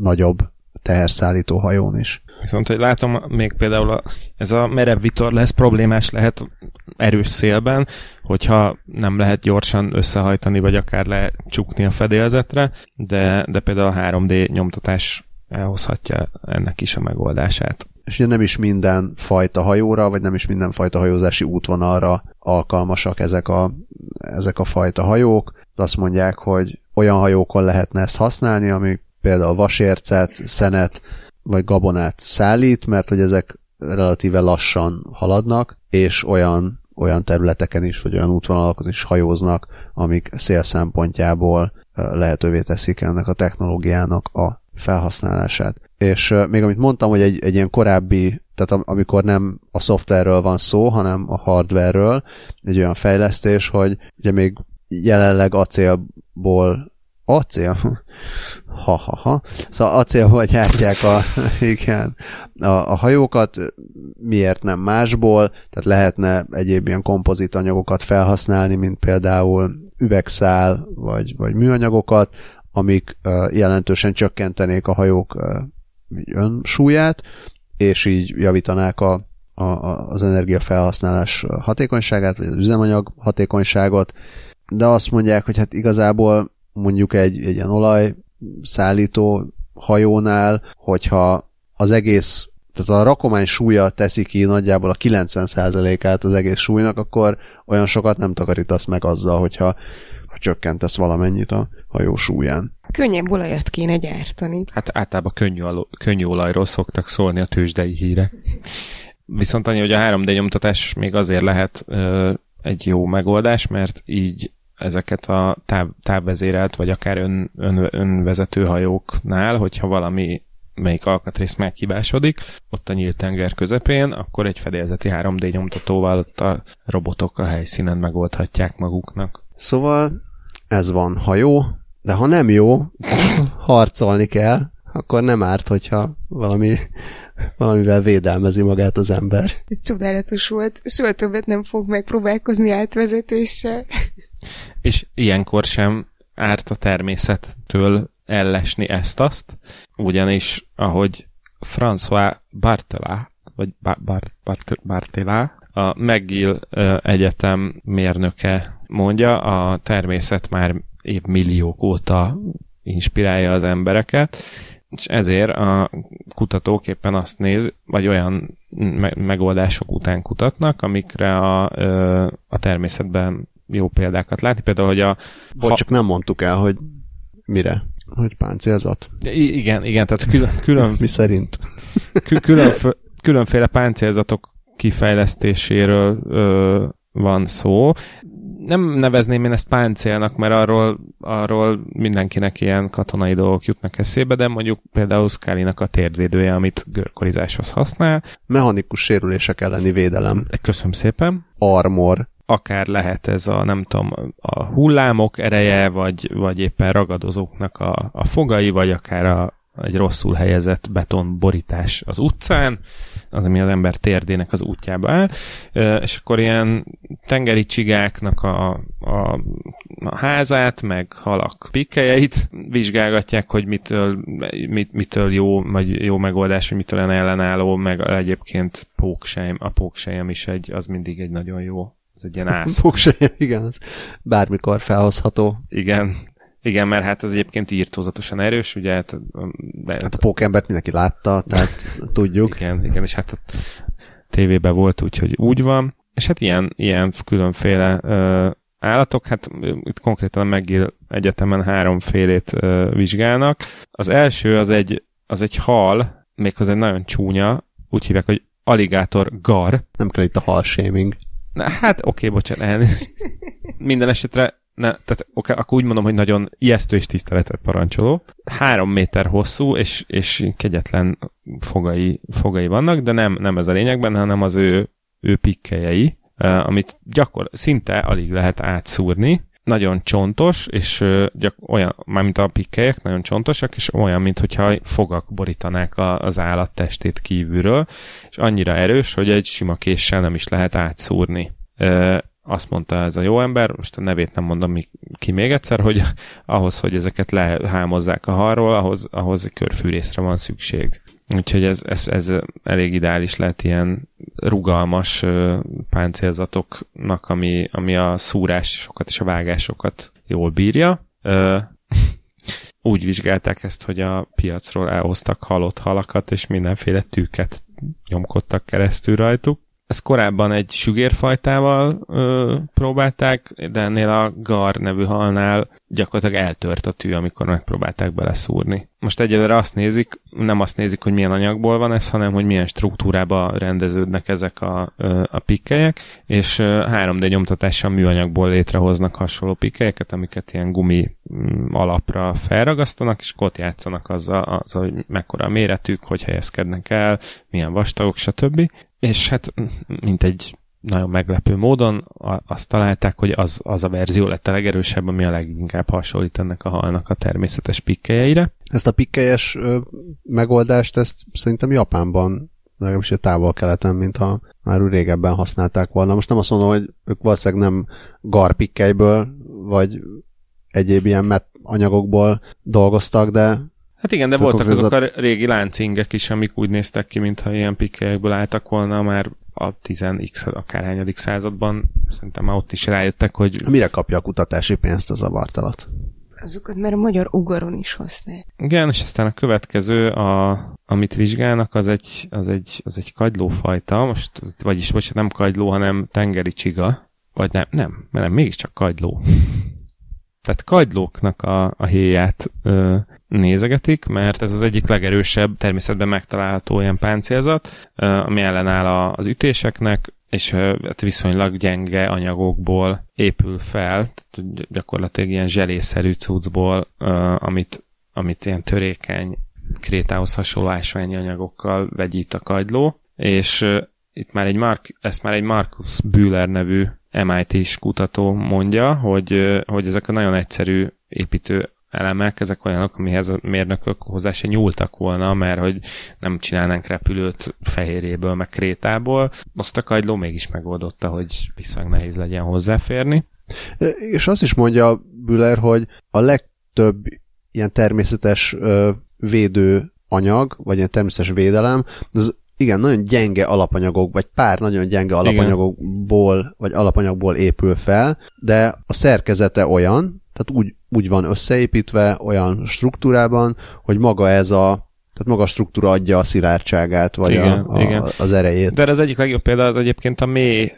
S1: nagyobb teherszállító hajón is.
S3: Viszont, hogy látom, még például a, ez a merev vitor lesz problémás lehet erős szélben, hogyha nem lehet gyorsan összehajtani, vagy akár lecsukni a fedélzetre, de, de például a 3D nyomtatás elhozhatja ennek is a megoldását.
S1: És ugye nem is minden fajta hajóra, vagy nem is minden fajta hajózási útvonalra alkalmasak ezek a, ezek a fajta hajók. De azt mondják, hogy olyan hajókon lehetne ezt használni, ami például vasércet, szenet vagy gabonát szállít, mert hogy ezek relatíve lassan haladnak, és olyan, olyan területeken is, vagy olyan útvonalakon is hajóznak, amik szél szempontjából lehetővé teszik ennek a technológiának a felhasználását. És még amit mondtam, hogy egy, egy ilyen korábbi, tehát amikor nem a szoftverről van szó, hanem a hardwareről, egy olyan fejlesztés, hogy ugye még jelenleg acélból acél? Ha-ha-ha. Szóval acélból gyártják a, [laughs] igen, a, a hajókat, miért nem másból, tehát lehetne egyéb ilyen kompozit anyagokat felhasználni, mint például üvegszál, vagy, vagy műanyagokat, amik uh, jelentősen csökkentenék a hajók uh, önsúlyát, és így javítanák a, a, az energiafelhasználás hatékonyságát, vagy az üzemanyag hatékonyságot, de azt mondják, hogy hát igazából mondjuk egy, egy ilyen olajszállító hajónál, hogyha az egész tehát a rakomány súlya teszi ki nagyjából a 90%-át az egész súlynak, akkor olyan sokat nem takarítasz meg azzal, hogyha ha csökkentesz valamennyit a hajó súlyán.
S2: Könnyebb olajat kéne gyártani.
S3: Hát általában könnyű, könnyű olajról szoktak szólni a tőzsdei hírek. Viszont annyi, hogy a 3D nyomtatás még azért lehet ö, egy jó megoldás, mert így ezeket a táv, távvezérelt, vagy akár ön, ön, önvezető hajóknál, hogyha valami melyik alkatrész meghibásodik, ott a nyílt tenger közepén, akkor egy fedélzeti 3D nyomtatóval ott a robotok a helyszínen megoldhatják maguknak.
S1: Szóval ez van, ha jó, de ha nem jó, [sniffs] harcolni kell, akkor nem árt, hogyha valami, valamivel védelmezi magát az ember.
S2: Csodálatos volt, soha többet nem fog megpróbálkozni átvezetéssel.
S3: És ilyenkor sem árt a természettől ellesni ezt-azt, ugyanis, ahogy François Bartela, vagy Bar- Bar- Bar- Bartela, a McGill Egyetem mérnöke mondja, a természet már évmilliók óta inspirálja az embereket, és ezért a kutatók éppen azt néz, vagy olyan me- megoldások után kutatnak, amikre a, a természetben jó példákat látni. Például, hogy a...
S1: Bocs, ha... csak nem mondtuk el, hogy mire? Hogy páncélzat?
S3: I- igen, igen, tehát külön... külön [laughs]
S1: Mi szerint?
S3: külön, különféle páncélzatok kifejlesztéséről ö, van szó. Nem nevezném én ezt páncélnak, mert arról, arról mindenkinek ilyen katonai dolgok jutnak eszébe, de mondjuk például Scully-nak a térdvédője, amit görkorizáshoz használ.
S1: Mechanikus sérülések elleni védelem.
S3: Köszönöm szépen.
S1: Armor
S3: akár lehet ez a, nem tudom, a hullámok ereje, vagy, vagy éppen ragadozóknak a, a fogai, vagy akár a, egy rosszul helyezett betonborítás az utcán, az, ami az ember térdének az útjába áll, és akkor ilyen tengeri csigáknak a, a, a házát, meg halak pikkelyeit vizsgálgatják, hogy mitől, mit, mitől jó, vagy jó megoldás, vagy mitől ellenálló, meg egyébként póksejem, a póksejem is egy, az mindig egy nagyon jó egy ilyen ász.
S1: Igen, az bármikor felhozható.
S3: Igen, igen, mert hát az egyébként írtózatosan erős, ugye? Hát,
S1: de, hát a pókembert mindenki látta, tehát tudjuk.
S3: Igen, igen, és hát a tévében volt úgy, hogy úgy van. És hát ilyen, ilyen különféle ö, állatok, hát itt konkrétan megír egyetemen háromfélét ö, vizsgálnak. Az első az egy, az egy hal, méghozzá egy nagyon csúnya, úgy hívják, hogy aligátor gar.
S1: Nem kell itt a hal shaming.
S3: Na, hát oké, okay, bocsánat. Minden esetre ne, tehát okay, akkor úgy mondom, hogy nagyon ijesztő és tiszteletet parancsoló. Három méter hosszú, és, és kegyetlen fogai, fogai vannak, de nem, nem ez a lényegben, hanem az ő, ő pikkelyei, amit gyakor, szinte alig lehet átszúrni, nagyon csontos, és gyak, olyan, mármint a pikkelyek nagyon csontosak, és olyan, mintha fogak borítanák a, az állat testét kívülről, és annyira erős, hogy egy sima késsel nem is lehet átszúrni. E, azt mondta ez a jó ember, most a nevét nem mondom ki még egyszer, hogy ahhoz, hogy ezeket lehámozzák a harról, ahhoz, ahhoz körfűrészre van szükség. Úgyhogy ez, ez, ez elég ideális lehet ilyen rugalmas páncélzatoknak, ami, ami a szúrásokat és a vágásokat jól bírja. [laughs] Úgy vizsgálták ezt, hogy a piacról elhoztak halott halakat, és mindenféle tűket nyomkodtak keresztül rajtuk. Ezt korábban egy sügérfajtával ö, próbálták, de ennél a gar nevű halnál gyakorlatilag eltört a tű, amikor megpróbálták beleszúrni. Most egyelőre azt nézik, nem azt nézik, hogy milyen anyagból van ez, hanem hogy milyen struktúrába rendeződnek ezek a, a pikkelyek, és 3D nyomtatással műanyagból létrehoznak hasonló pikkelyeket, amiket ilyen gumi mm, alapra felragasztanak, és ott játszanak azzal, azzal, hogy mekkora a méretük, hogy helyezkednek el, milyen vastagok, stb. És hát mint egy nagyon meglepő módon azt találták, hogy az, az a verzió lett a legerősebb, ami a leginkább hasonlít ennek a halnak a természetes pikkelyeire.
S1: Ezt a pikkelyes megoldást, ezt szerintem Japánban legalábbis a távol-keleten, mintha már régebben használták volna. Most nem azt mondom, hogy ők valószínűleg nem garpikkelyből, vagy egyéb ilyen met anyagokból dolgoztak, de
S3: Hát igen, de voltak azok a régi láncingek is, amik úgy néztek ki, mintha ilyen pikkelyekből álltak volna már a 10x akárhányadik században. Szerintem már ott is rájöttek, hogy...
S1: Mire kapja a kutatási pénzt az a vartalat?
S2: Azokat mert a magyar ugaron is használ.
S3: Igen, és aztán a következő, a, amit vizsgálnak, az egy, az egy, az egy kagylófajta, most, vagyis, bocsánat, nem kagyló, hanem tengeri csiga, vagy nem, nem, mert nem, mégiscsak kagyló tehát kagylóknak a, a héját ö, nézegetik, mert ez az egyik legerősebb természetben megtalálható ilyen páncélzat, ö, ami ellenáll a, az ütéseknek, és ö, hát viszonylag gyenge anyagokból épül fel, tehát gyakorlatilag ilyen zselészerű cuccból, ö, amit, amit ilyen törékeny, krétához hasonló ásványi anyagokkal vegyít a kagyló, és ö, itt már egy Mark, ezt már egy Markus Bühler nevű MIT-s kutató mondja, hogy, hogy ezek a nagyon egyszerű építő elemek, ezek olyanok, amihez a mérnökök hozzá se nyúltak volna, mert hogy nem csinálnánk repülőt fehérjéből, meg krétából. Azt a kagyló mégis megoldotta, hogy viszonylag nehéz legyen hozzáférni.
S1: És azt is mondja Büller, hogy a legtöbb ilyen természetes védő anyag, vagy ilyen természetes védelem, az igen, nagyon gyenge alapanyagok, vagy pár nagyon gyenge alapanyagokból, igen. vagy alapanyagból épül fel, de a szerkezete olyan, tehát úgy, úgy van összeépítve, olyan struktúrában, hogy maga ez a tehát maga a struktúra adja a szilárdságát, vagy igen, a, a, igen. az erejét.
S3: De az egyik legjobb példa az egyébként a mély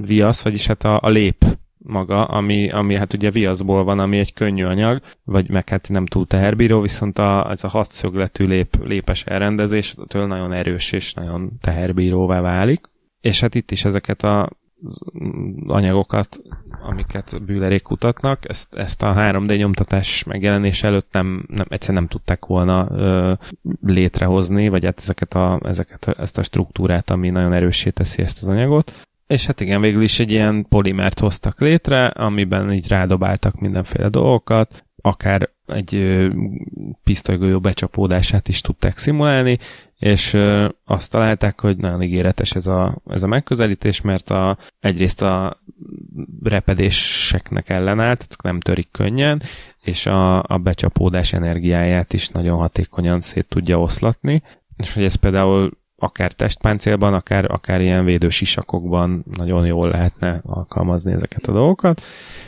S3: viasz, vagyis hát a, a lép maga, ami, ami hát ugye viaszból van, ami egy könnyű anyag, vagy meg hát nem túl teherbíró, viszont a, ez a hatszögletű lép, lépes elrendezés től nagyon erős és nagyon teherbíróvá válik. És hát itt is ezeket a anyagokat, amiket bűlerék kutatnak, ezt, ezt a 3D nyomtatás megjelenés előtt nem, nem egyszer nem tudták volna ö, létrehozni, vagy hát ezeket a, ezeket, ezt a struktúrát, ami nagyon erőssé teszi ezt az anyagot. És hát igen, végül is egy ilyen polimert hoztak létre, amiben így rádobáltak mindenféle dolgokat, akár egy pisztolygolyó becsapódását is tudták szimulálni, és azt találták, hogy nagyon ígéretes ez a, ez a megközelítés, mert a, egyrészt a repedéseknek ellenállt, tehát nem törik könnyen, és a, a becsapódás energiáját is nagyon hatékonyan szét tudja oszlatni, és hogy ez például akár testpáncélban, akár, akár ilyen védősisakokban nagyon jól lehetne alkalmazni ezeket a dolgokat.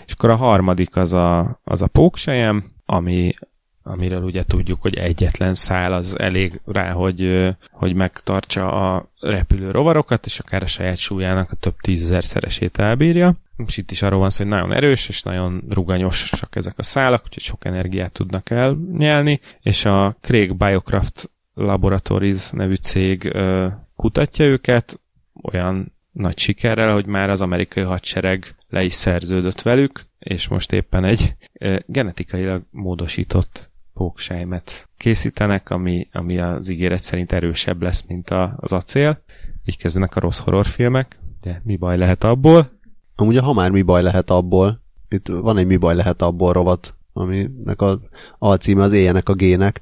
S3: És akkor a harmadik az a, az a póksejem, ami, amiről ugye tudjuk, hogy egyetlen szál az elég rá, hogy, hogy megtartsa a repülő rovarokat, és akár a saját súlyának a több tízezer szeresét elbírja. És itt is arról van szó, hogy nagyon erős és nagyon ruganyosak ezek a szálak, úgyhogy sok energiát tudnak elnyelni, és a Craig Biocraft Laboratories nevű cég kutatja őket, olyan nagy sikerrel, hogy már az amerikai hadsereg le is szerződött velük, és most éppen egy genetikailag módosított póksejmet készítenek, ami, ami az ígéret szerint erősebb lesz, mint a, az acél. Így kezdenek a rossz horrorfilmek, de mi baj lehet abból?
S1: Amúgy ha már mi baj lehet abból, itt van egy mi baj lehet abból rovat, aminek a alcíme az éjjenek a gének,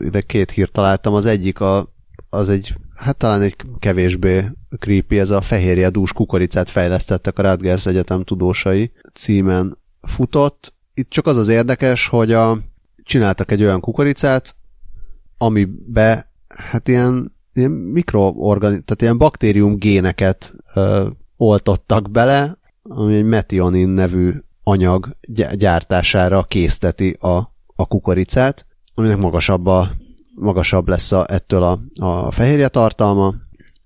S1: ide két hírt találtam, az egyik a, az egy, hát talán egy kevésbé creepy, ez a fehérje dús kukoricát fejlesztettek a Rutgers Egyetem tudósai címen futott. Itt csak az az érdekes, hogy a, csináltak egy olyan kukoricát, amibe hát ilyen, ilyen mikroorgani, tehát ilyen baktérium géneket ö, oltottak bele, ami egy metionin nevű anyag gyártására készteti a, a kukoricát, aminek magasabb, a, magasabb lesz a, ettől a, a fehérje tartalma,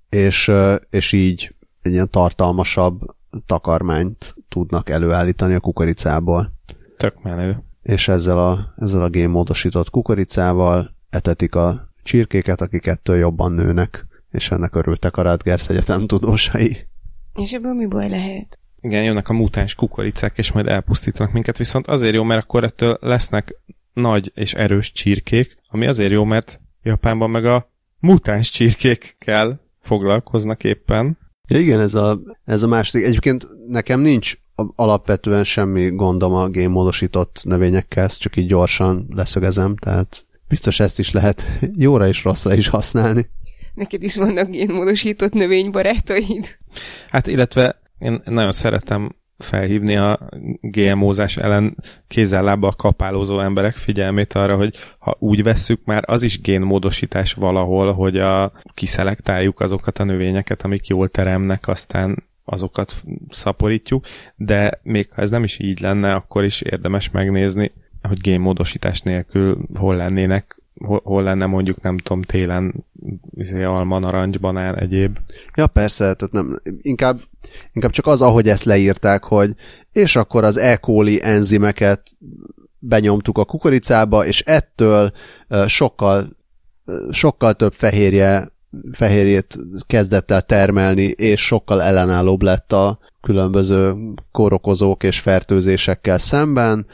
S1: és, és így egy ilyen tartalmasabb takarmányt tudnak előállítani a kukoricából.
S3: Tök menő.
S1: És ezzel a, ezzel a génmódosított kukoricával etetik a csirkéket, akik ettől jobban nőnek, és ennek örültek a Radgers Egyetem tudósai.
S2: És ebből mi baj lehet?
S3: Igen, jönnek a mutáns kukoricák, és majd elpusztítanak minket, viszont azért jó, mert akkor ettől lesznek nagy és erős csirkék, ami azért jó, mert Japánban meg a mutáns csirkékkel foglalkoznak éppen.
S1: Ja, igen, ez a, ez a második. Egyébként nekem nincs alapvetően semmi gondom a génmódosított növényekkel, ezt csak így gyorsan leszögezem, tehát biztos ezt is lehet [laughs] jóra és rosszra is használni.
S2: Neked is vannak génmódosított növénybarátaid?
S3: Hát illetve én nagyon szeretem felhívni a GMO-zás ellen kézzel-lábbal kapálózó emberek figyelmét arra, hogy ha úgy vesszük, már az is génmódosítás valahol, hogy a, kiszelektáljuk azokat a növényeket, amik jól teremnek, aztán azokat szaporítjuk, de még ha ez nem is így lenne, akkor is érdemes megnézni, hogy génmódosítás nélkül hol lennének hol, hol lenne mondjuk, nem tudom, télen izé, alma, narancs, banán, egyéb.
S1: Ja, persze, tehát nem, inkább, inkább csak az, ahogy ezt leírták, hogy és akkor az E. coli enzimeket benyomtuk a kukoricába, és ettől sokkal, sokkal több fehérje, fehérjét kezdett el termelni, és sokkal ellenállóbb lett a különböző kórokozók és fertőzésekkel szemben.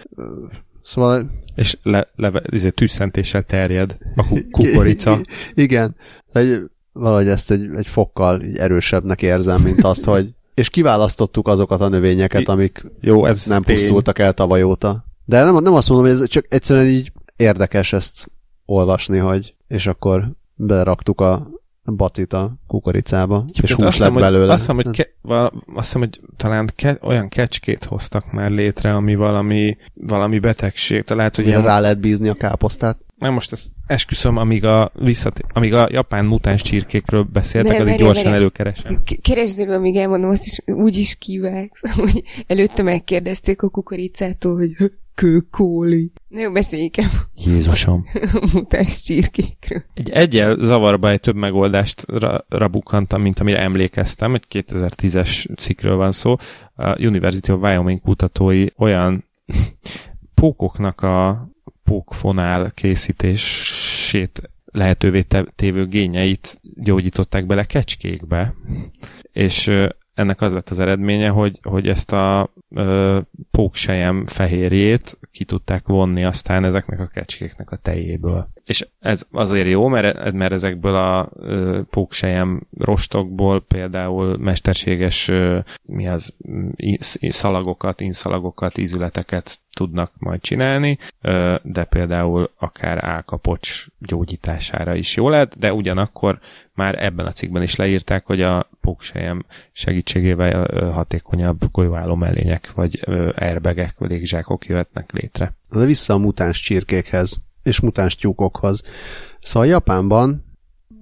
S1: Szóval
S3: és le, le, izé, tűzszentéssel terjed a kukorica. [laughs]
S1: Igen, egy, valahogy ezt egy, egy fokkal erősebbnek érzem, mint azt, hogy [laughs] és kiválasztottuk azokat a növényeket, amik Jó, ez nem tény. pusztultak el tavaly óta. De nem, nem azt mondom, hogy ez csak egyszerűen így érdekes ezt olvasni, hogy és akkor beraktuk a bacit a kukoricába, és, és hús lett hiszem, belőle.
S3: Azt hiszem, hogy, ke, val, azt hiszem, hogy talán ke, olyan kecskét hoztak már létre, ami valami, valami betegség. Tehát lehet, hogy
S1: ilyen... rá lehet bízni a káposztát.
S3: Nem, most ezt esküszöm, amíg a, visszat, amíg a japán mutáns csirkékről beszéltek, addig gyorsan várj. előkeresem.
S2: Keresd elő, amíg elmondom, azt is úgy is kivágsz, hogy előtte megkérdezték a kukoricától, hogy kőkóli. Na jó, beszéljük el.
S3: Jézusom. [laughs]
S2: Mutáns csirkékről.
S3: Egy egyel zavarba egy több megoldást ra- rabukkantam, mint amire emlékeztem. Egy 2010-es cikkről van szó. A University of Wyoming kutatói olyan [laughs] pókoknak a pókfonál készítését lehetővé tévő gényeit gyógyították bele kecskékbe, és ennek az lett az eredménye, hogy, hogy ezt a ö, póksejem fehérjét ki tudták vonni aztán ezeknek a kecskéknek a tejéből. És ez azért jó, mert, mert ezekből a ö, póksejem rostokból például mesterséges ö, mi az, szalagokat, inszalagokat, ízületeket tudnak majd csinálni, ö, de például akár álkapocs gyógyítására is jó lehet, de ugyanakkor már ebben a cikkben is leírták, hogy a póksejem segítségével hatékonyabb golyóálló mellények, vagy airbagek, vagy légzsákok jöhetnek létre.
S1: De vissza a mutáns csirkékhez, és mutáns tyúkokhoz. Szóval Japánban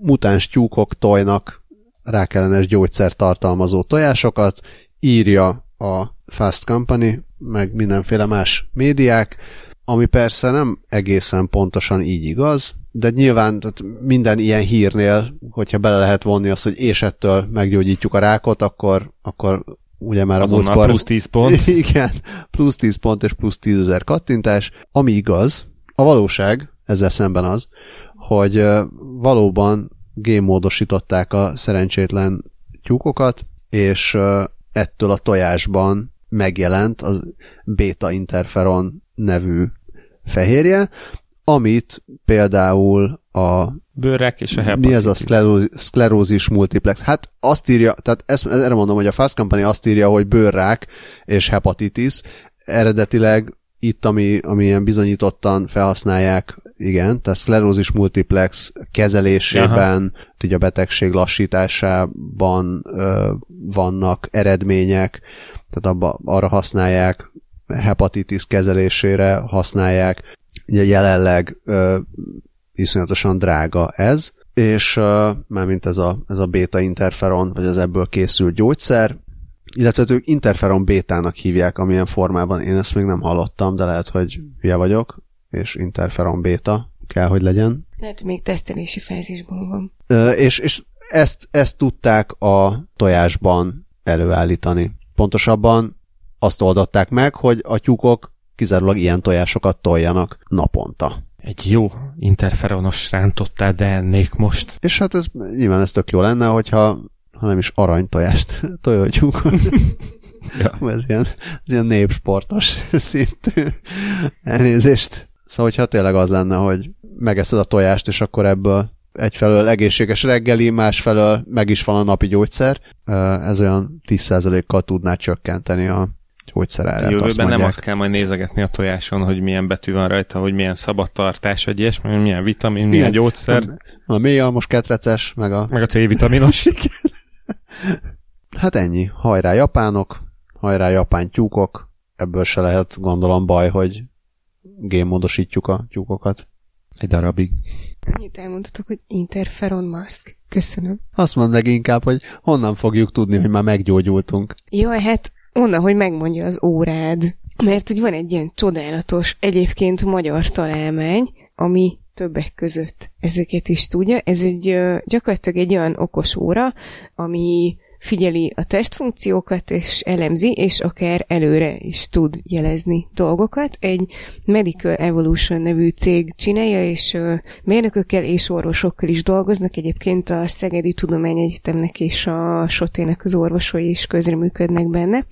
S1: mutáns tyúkok tojnak rákellenes gyógyszer tartalmazó tojásokat, írja a Fast Company, meg mindenféle más médiák, ami persze nem egészen pontosan így igaz, de nyilván tehát minden ilyen hírnél, hogyha bele lehet vonni azt, hogy és ettől meggyógyítjuk a rákot, akkor, akkor ugye már
S3: Azonnal a múltkor... plusz 10 pont. [laughs]
S1: Igen, plusz 10 pont és plusz 10 ezer kattintás, ami igaz. A valóság ezzel szemben az, hogy valóban gémmódosították a szerencsétlen tyúkokat, és ettől a tojásban megjelent az beta-interferon nevű fehérje, amit például a
S3: bőrek és a hepatitis.
S1: Mi ez a szklerózis, szklerózis multiplex? Hát azt írja, tehát ezt, erre mondom, hogy a Fast Company azt írja, hogy bőrrák és hepatitis. Eredetileg itt, ami, ami ilyen bizonyítottan felhasználják, igen, tehát szklerózis multiplex kezelésében, így a betegség lassításában ö, vannak eredmények, tehát abba, arra használják, hepatitis kezelésére használják. Ugye jelenleg ö, iszonyatosan drága ez, és uh, mármint ez a, ez a beta interferon, vagy az ebből készült gyógyszer, illetve ők interferon bétának hívják, amilyen formában én ezt még nem hallottam, de lehet, hogy hülye vagyok, és interferon béta kell, hogy legyen.
S2: Lehet, még tesztelési fázisban van.
S1: Ö, és, és ezt, ezt tudták a tojásban előállítani. Pontosabban azt oldották meg, hogy a tyúkok kizárólag ilyen tojásokat toljanak naponta.
S3: Egy jó interferonos rántottál, de ennék most.
S1: És hát ez nyilván ez tök jó lenne, hogyha ha nem is aranytojást [laughs] tojoltyúkon. [laughs] ja. ez, ilyen, ez ilyen népsportos szintű elnézést. Szóval, hogyha tényleg az lenne, hogy megeszed a tojást, és akkor ebből egyfelől egészséges reggeli, másfelől meg is van a napi gyógyszer, ez olyan 10%-kal tudná csökkenteni a gyógyszerárát.
S3: Jövőben nem azt kell majd nézegetni a tojáson, hogy milyen betű van rajta, hogy milyen szabadtartás, vagy ilyesmi, milyen vitamin, milyen, milyen gyógyszer.
S1: A, a mély almos ketreces, meg a...
S3: Meg a C-vitaminos. [laughs]
S1: hát ennyi. Hajrá japánok, hajrá japán tyúkok, ebből se lehet gondolom baj, hogy gémmódosítjuk a tyúkokat.
S3: Egy darabig.
S2: Annyit elmondhatok, hogy interferon maszk. Köszönöm.
S1: Azt mondd meg inkább, hogy honnan fogjuk tudni, hogy már meggyógyultunk.
S2: Jó, hát onnan, hogy megmondja az órád. Mert hogy van egy ilyen csodálatos, egyébként magyar találmány, ami többek között ezeket is tudja. Ez egy gyakorlatilag egy olyan okos óra, ami figyeli a testfunkciókat, és elemzi, és akár előre is tud jelezni dolgokat. Egy Medical Evolution nevű cég csinálja, és mérnökökkel és orvosokkal is dolgoznak. Egyébként a Szegedi Tudományegyetemnek és a Sotének az orvosai is közreműködnek benne.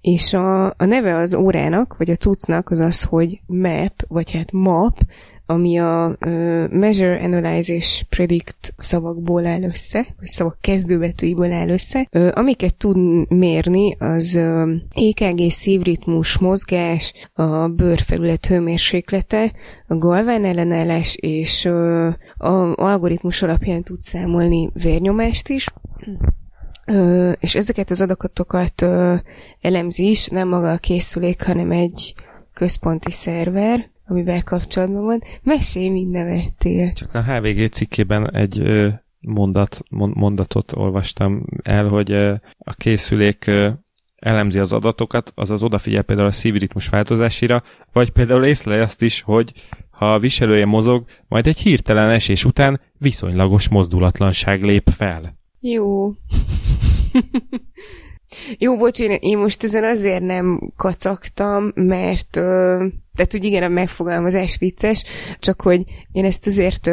S2: És a, a neve az órának, vagy a cuccnak az az, hogy MAP, vagy hát MAP, ami a uh, Measure, Analyze és Predict szavakból áll össze, vagy szavak kezdőbetűiből áll össze. Uh, amiket tud mérni, az uh, EKG szívritmus, mozgás, a bőrfelület hőmérséklete, a galván ellenállás, és uh, a algoritmus alapján tud számolni vérnyomást is. Ö, és ezeket az adatokat ö, elemzi is, nem maga a készülék, hanem egy központi szerver, amivel kapcsolatban van. Mesélj, mind nevettél.
S3: Csak a HVG cikkében egy mondat, mondatot olvastam el, hogy a készülék elemzi az adatokat, azaz odafigyel például a szívritmus változásira, vagy például észlelje azt is, hogy ha a viselője mozog, majd egy hirtelen esés után viszonylagos mozdulatlanság lép fel.
S2: Jó. [laughs] Jó, bocs, én, én most ezen azért nem kacagtam, mert tehát, hogy igen, a megfogalmazás vicces, csak hogy én ezt azért,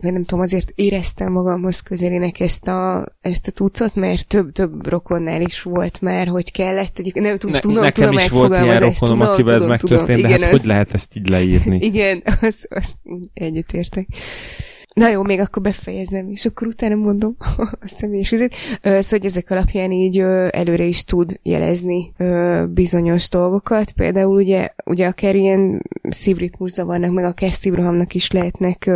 S2: nem tudom, azért éreztem magamhoz közelének ezt a, ezt a tucot, mert több, több rokonnál is volt már, hogy kellett, egy, nem tudom, ne, tudom,
S3: nekem
S2: tudom
S3: is volt ilyen rokonom, tudom, akivel tudom, ez megtörtént, tudom, de igen, hát az, hogy lehet ezt így leírni?
S2: Igen, azt, azt egyetértek. Na jó, még akkor befejezem, és akkor utána mondom [laughs] a személyes vizet. Szóval, hogy ezek alapján így előre is tud jelezni bizonyos dolgokat. Például ugye, ugye akár ilyen szívritmus zavarnak, meg akár szívrohamnak is lehetnek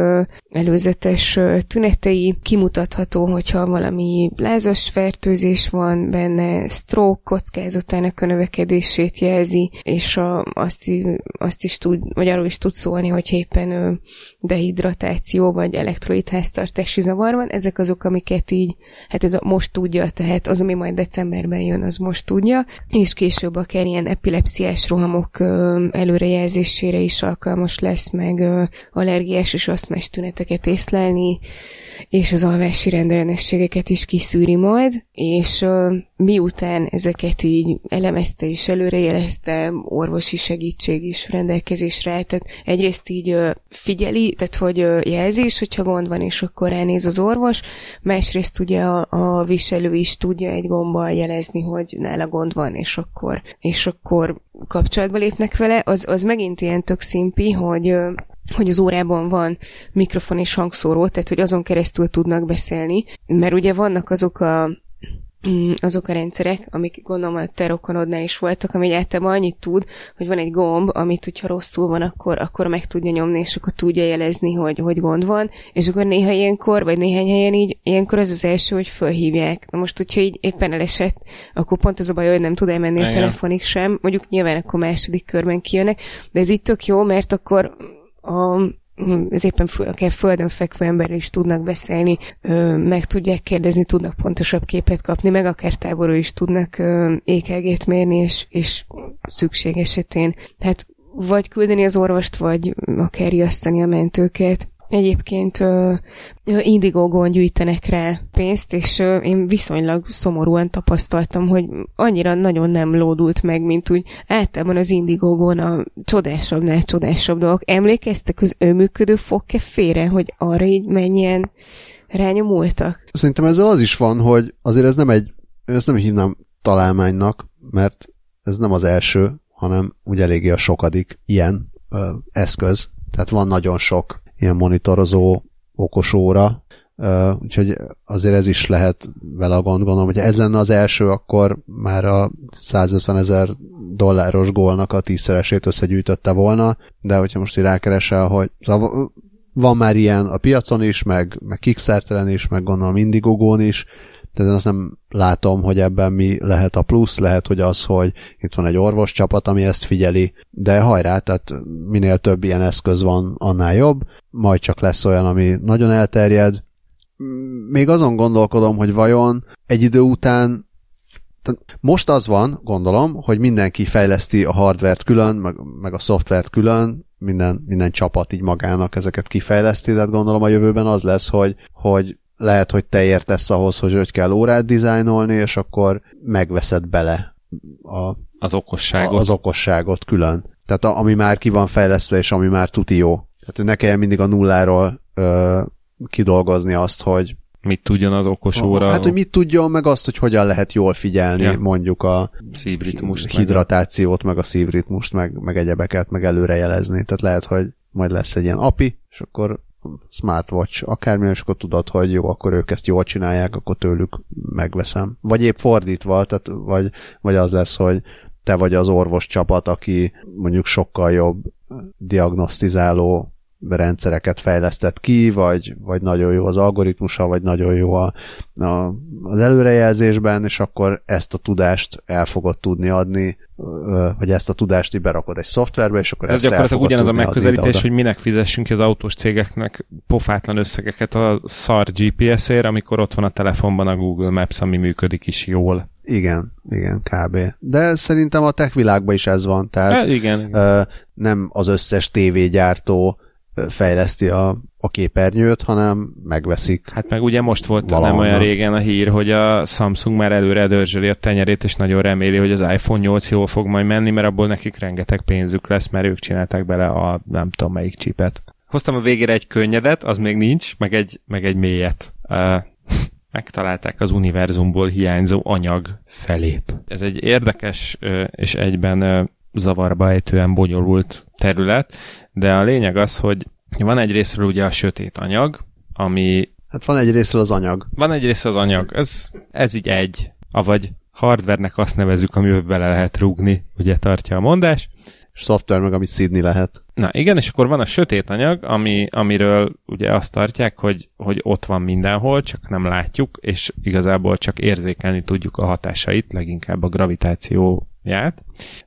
S2: előzetes tünetei. Kimutatható, hogyha valami lázas fertőzés van benne, stroke kockázatának a növekedését jelzi, és a, azt, azt is tud, vagy arról is tud szólni, hogy éppen dehidratáció, vagy elektrolit háztartási zavar van, ezek azok, amiket így, hát ez a most tudja, tehát az, ami majd decemberben jön, az most tudja, és később akár ilyen epilepsziás rohamok előrejelzésére is alkalmas lesz, meg allergiás és asztmás tüneteket észlelni, és az alvási rendellenességeket is kiszűri majd, és miután ezeket így elemezte és előrejelezte, orvosi segítség is rendelkezésre állt, tehát egyrészt így figyeli, tehát hogy jelzi is, hogyha gond van, és akkor ránéz az orvos, másrészt ugye a, a viselő is tudja egy gombbal jelezni, hogy nála gond van, és akkor, és akkor kapcsolatba lépnek vele, az, az megint ilyen tök szimpi, hogy hogy az órában van mikrofon és hangszóró, tehát hogy azon keresztül tudnak beszélni, mert ugye vannak azok a mm, azok a rendszerek, amik gondolom a te rokonodnál is voltak, ami általában annyit tud, hogy van egy gomb, amit, hogyha rosszul van, akkor, akkor meg tudja nyomni, és akkor tudja jelezni, hogy, hogy gond van, és akkor néha ilyenkor, vagy néhány helyen így, ilyenkor az az első, hogy fölhívják. Na most, hogyha így éppen elesett, akkor pont az a baj, hogy nem tud elmenni a telefonig sem, mondjuk nyilván akkor második körben kijönnek, de ez itt tök jó, mert akkor a az éppen föl, akár földön fekvő emberrel is tudnak beszélni, meg tudják kérdezni, tudnak pontosabb képet kapni, meg akár távolról is tudnak ékelgét mérni, és, és szükség esetén. Tehát vagy küldeni az orvost, vagy akár riasztani a mentőket. Egyébként Indiegogon gyűjtenek rá pénzt, és én viszonylag szomorúan tapasztaltam, hogy annyira nagyon nem lódult meg, mint úgy általában az Indiegogon a csodásabbnál csodásabb dolgok. Emlékeztek az önműködő fogkefére, hogy arra így mennyien rányomultak?
S1: Szerintem ezzel az is van, hogy azért ez nem egy, ezt nem hívnám találmánynak, mert ez nem az első, hanem úgy eléggé a sokadik ilyen ö, eszköz. Tehát van nagyon sok ilyen monitorozó okos óra, úgyhogy azért ez is lehet vele a gond, gondolom, hogy ez lenne az első, akkor már a 150 ezer dolláros gólnak a tízszeresét összegyűjtötte volna, de hogyha most így rákeresel, hogy szóval van már ilyen a piacon is, meg, meg Kickstarteren is, meg gondolom Indiegogo-n is, tehát azt nem látom, hogy ebben mi lehet a plusz, lehet, hogy az, hogy itt van egy orvos csapat, ami ezt figyeli, de hajrá, tehát minél több ilyen eszköz van, annál jobb, majd csak lesz olyan, ami nagyon elterjed. Még azon gondolkodom, hogy vajon egy idő után most az van, gondolom, hogy mindenki fejleszti a hardvert külön, meg, meg a szoftvert külön, minden, minden csapat így magának ezeket kifejleszti, tehát gondolom a jövőben az lesz, hogy, hogy lehet, hogy te értesz ahhoz, hogy hogy kell órát dizájnolni, és akkor megveszed bele a,
S3: az okosságot.
S1: Az okosságot külön. Tehát a, ami már ki van fejlesztve, és ami már tuti jó. Tehát ne kelljen mindig a nulláról ö, kidolgozni azt, hogy
S3: mit tudjon az okos óra.
S1: Hát, hogy mit tudjon, meg azt, hogy hogyan lehet jól figyelni ja. mondjuk a
S3: szívritmust,
S1: hidratációt, meg a szívritmust, meg, meg egyebeket, meg előrejelezni. Tehát lehet, hogy majd lesz egy ilyen API, és akkor smartwatch, akármilyen, és akkor tudod, hogy jó, akkor ők ezt jól csinálják, akkor tőlük megveszem. Vagy épp fordítva, tehát vagy, vagy az lesz, hogy te vagy az orvos csapat, aki mondjuk sokkal jobb diagnosztizáló rendszereket fejlesztett ki, vagy, vagy nagyon jó az algoritmusa, vagy nagyon jó a, a, az előrejelzésben, és akkor ezt a tudást el fogod tudni adni, hogy ezt a tudást így berakod egy szoftverbe, és akkor
S3: Ez
S1: ezt
S3: gyakorlatilag ugyanaz a megközelítés, hogy minek fizessünk az autós cégeknek pofátlan összegeket a szar GPS-ért, amikor ott van a telefonban a Google Maps, ami működik is jól.
S1: Igen, igen, kb. De szerintem a tech világban is ez van, tehát
S3: e, igen.
S1: Ö, nem az összes tévégyártó fejleszti a, a képernyőt, hanem megveszik.
S3: Hát meg ugye most volt
S1: valahonnan.
S3: nem olyan régen a hír, hogy a Samsung már előre dörzsöli a tenyerét, és nagyon reméli, hogy az iPhone 8 jól fog majd menni, mert abból nekik rengeteg pénzük lesz, mert ők csinálták bele a nem tudom melyik csipet. Hoztam a végére egy könnyedet, az még nincs, meg egy, meg egy mélyet. Uh, [laughs] megtalálták az univerzumból hiányzó anyag felép. Ez egy érdekes és egyben zavarba ejtően bonyolult terület, de a lényeg az, hogy van egy részről ugye a sötét anyag, ami...
S1: Hát van egy részről az anyag.
S3: Van egy részről az anyag, ez, ez így egy, avagy hardvernek azt nevezük, amiben bele lehet rúgni, ugye tartja a mondás.
S1: És szoftver meg, amit szídni lehet.
S3: Na igen, és akkor van a sötét anyag, ami, amiről ugye azt tartják, hogy, hogy ott van mindenhol, csak nem látjuk, és igazából csak érzékelni tudjuk a hatásait, leginkább a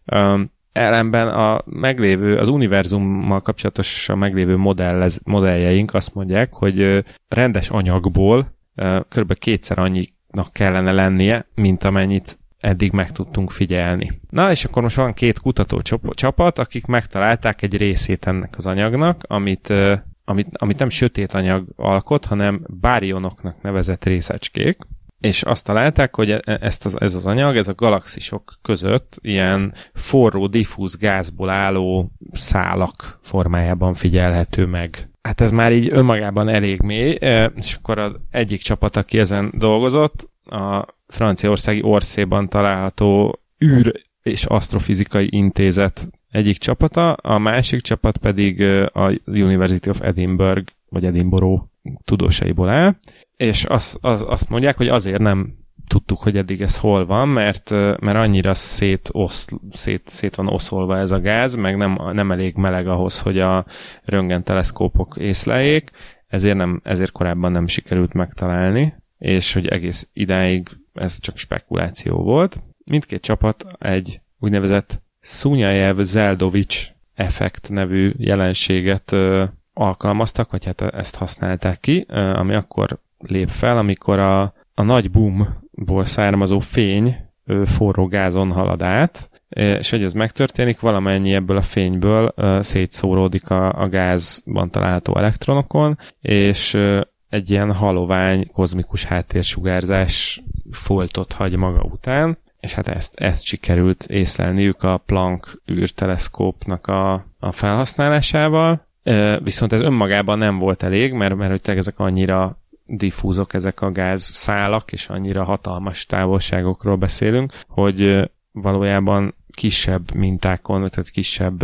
S3: Um, ellenben a meglévő, az univerzummal kapcsolatos a meglévő modellez, modelljeink azt mondják, hogy rendes anyagból kb. kétszer annyinak kellene lennie, mint amennyit eddig meg tudtunk figyelni. Na, és akkor most van két kutató csapat, akik megtalálták egy részét ennek az anyagnak, amit, amit, amit nem sötét anyag alkot, hanem bárionoknak nevezett részecskék, és azt találták, hogy e- ezt az, ez az anyag, ez a galaxisok között ilyen forró, diffúz gázból álló szálak formájában figyelhető meg. Hát ez már így önmagában elég mély, e, és akkor az egyik csapat, aki ezen dolgozott, a franciaországi Orszéban található űr és asztrofizikai intézet egyik csapata, a másik csapat pedig e, a University of Edinburgh, vagy Edinburgh tudósaiból áll, és az, az, azt mondják, hogy azért nem tudtuk, hogy eddig ez hol van, mert, mert annyira szét, osz, szét, szét van oszolva ez a gáz, meg nem, nem elég meleg ahhoz, hogy a röntgen teleszkópok észleljék, ezért, nem, ezért korábban nem sikerült megtalálni, és hogy egész idáig ez csak spekuláció volt. Mindkét csapat egy úgynevezett Szunyajev Zeldovics effekt nevű jelenséget alkalmaztak, vagy hát ezt használták ki, ami akkor lép fel, amikor a, a nagy boomból származó fény forró gázon halad át, és hogy ez megtörténik, valamennyi ebből a fényből szétszóródik a, a gázban található elektronokon, és egy ilyen halovány, kozmikus háttérsugárzás foltot hagy maga után, és hát ezt, ezt sikerült észlelniük a Planck űrteleszkópnak a, a felhasználásával, viszont ez önmagában nem volt elég, mert, mert hogy ezek annyira diffúzok ezek a gázszálak, és annyira hatalmas távolságokról beszélünk, hogy valójában kisebb mintákon, tehát kisebb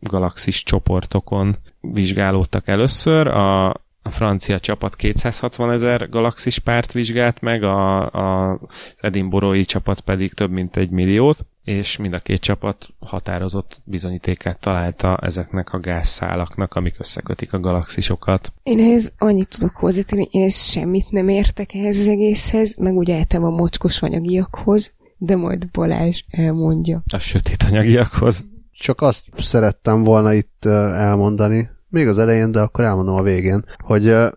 S3: galaxis csoportokon vizsgálódtak először. A, a francia csapat 260 ezer galaxis párt vizsgált meg, a, a, az edinborói csapat pedig több mint egy milliót, és mind a két csapat határozott bizonyítékát találta ezeknek a gázszálaknak, amik összekötik a galaxisokat.
S2: Én ehhez annyit tudok hozzátenni, én ezt semmit nem értek ehhez az egészhez, meg úgy eltem a mocskos anyagiakhoz, de majd Balázs elmondja.
S3: A sötét anyagiakhoz.
S1: Csak azt szerettem volna itt elmondani, még az elején, de akkor elmondom a végén, hogy ez,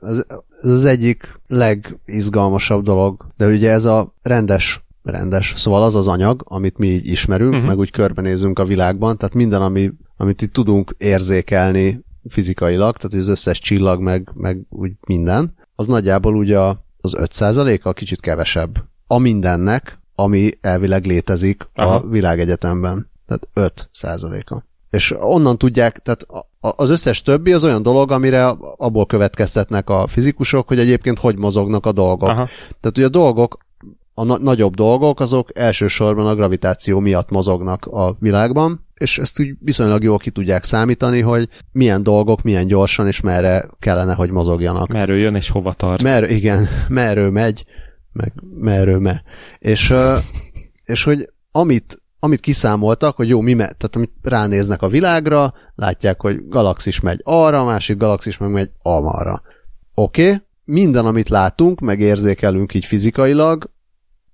S1: ez az egyik legizgalmasabb dolog, de ugye ez a rendes rendes. Szóval az az anyag, amit mi így ismerünk, uh-huh. meg úgy körbenézünk a világban, tehát minden, ami, amit itt tudunk érzékelni fizikailag, tehát az összes csillag, meg, meg úgy minden, az nagyjából ugye az 5% a kicsit kevesebb. A mindennek, ami elvileg létezik Aha. a világegyetemben. Tehát 5 százaléka. És onnan tudják, tehát az összes többi az olyan dolog, amire abból következtetnek a fizikusok, hogy egyébként hogy mozognak a dolgok. Aha. Tehát ugye a dolgok, a na- nagyobb dolgok, azok elsősorban a gravitáció miatt mozognak a világban, és ezt úgy viszonylag jól ki tudják számítani, hogy milyen dolgok milyen gyorsan és merre kellene, hogy mozogjanak.
S3: Merről jön és hova tart.
S1: Mer, igen, merről megy, meg merről me. És, és hogy amit amit kiszámoltak, hogy jó, mi me, tehát amit ránéznek a világra, látják, hogy galaxis megy arra, a másik galaxis meg megy amarra. Oké, okay, minden, amit látunk, meg érzékelünk így fizikailag,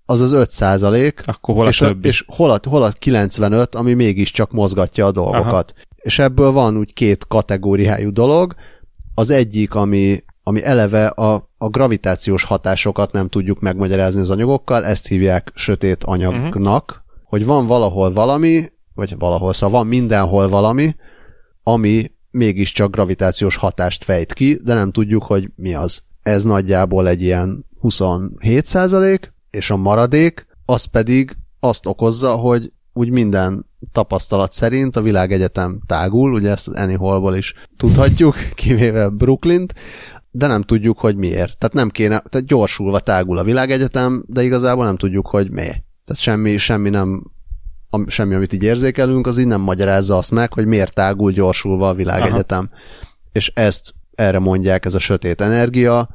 S1: az az 5 százalék,
S3: Akkor hol a
S1: és,
S3: többi?
S1: A, és hol a, hol a 95, ami mégiscsak mozgatja a dolgokat. Aha. És ebből van úgy két kategóriájú dolog. Az egyik, ami, ami eleve a, a gravitációs hatásokat nem tudjuk megmagyarázni az anyagokkal, ezt hívják sötét anyagnak, uh-huh hogy van valahol valami, vagy valahol, szóval van mindenhol valami, ami mégiscsak gravitációs hatást fejt ki, de nem tudjuk, hogy mi az. Ez nagyjából egy ilyen 27 százalék, és a maradék az pedig azt okozza, hogy úgy minden tapasztalat szerint a világegyetem tágul, ugye ezt az Hallból is tudhatjuk, [laughs] kivéve Brooklyn-t, de nem tudjuk, hogy miért. Tehát nem kéne, tehát gyorsulva tágul a világegyetem, de igazából nem tudjuk, hogy miért. Tehát semmi, semmi nem semmi, amit így érzékelünk, az így nem magyarázza azt meg, hogy miért tágul gyorsulva a világegyetem. Aha. És ezt erre mondják, ez a sötét energia,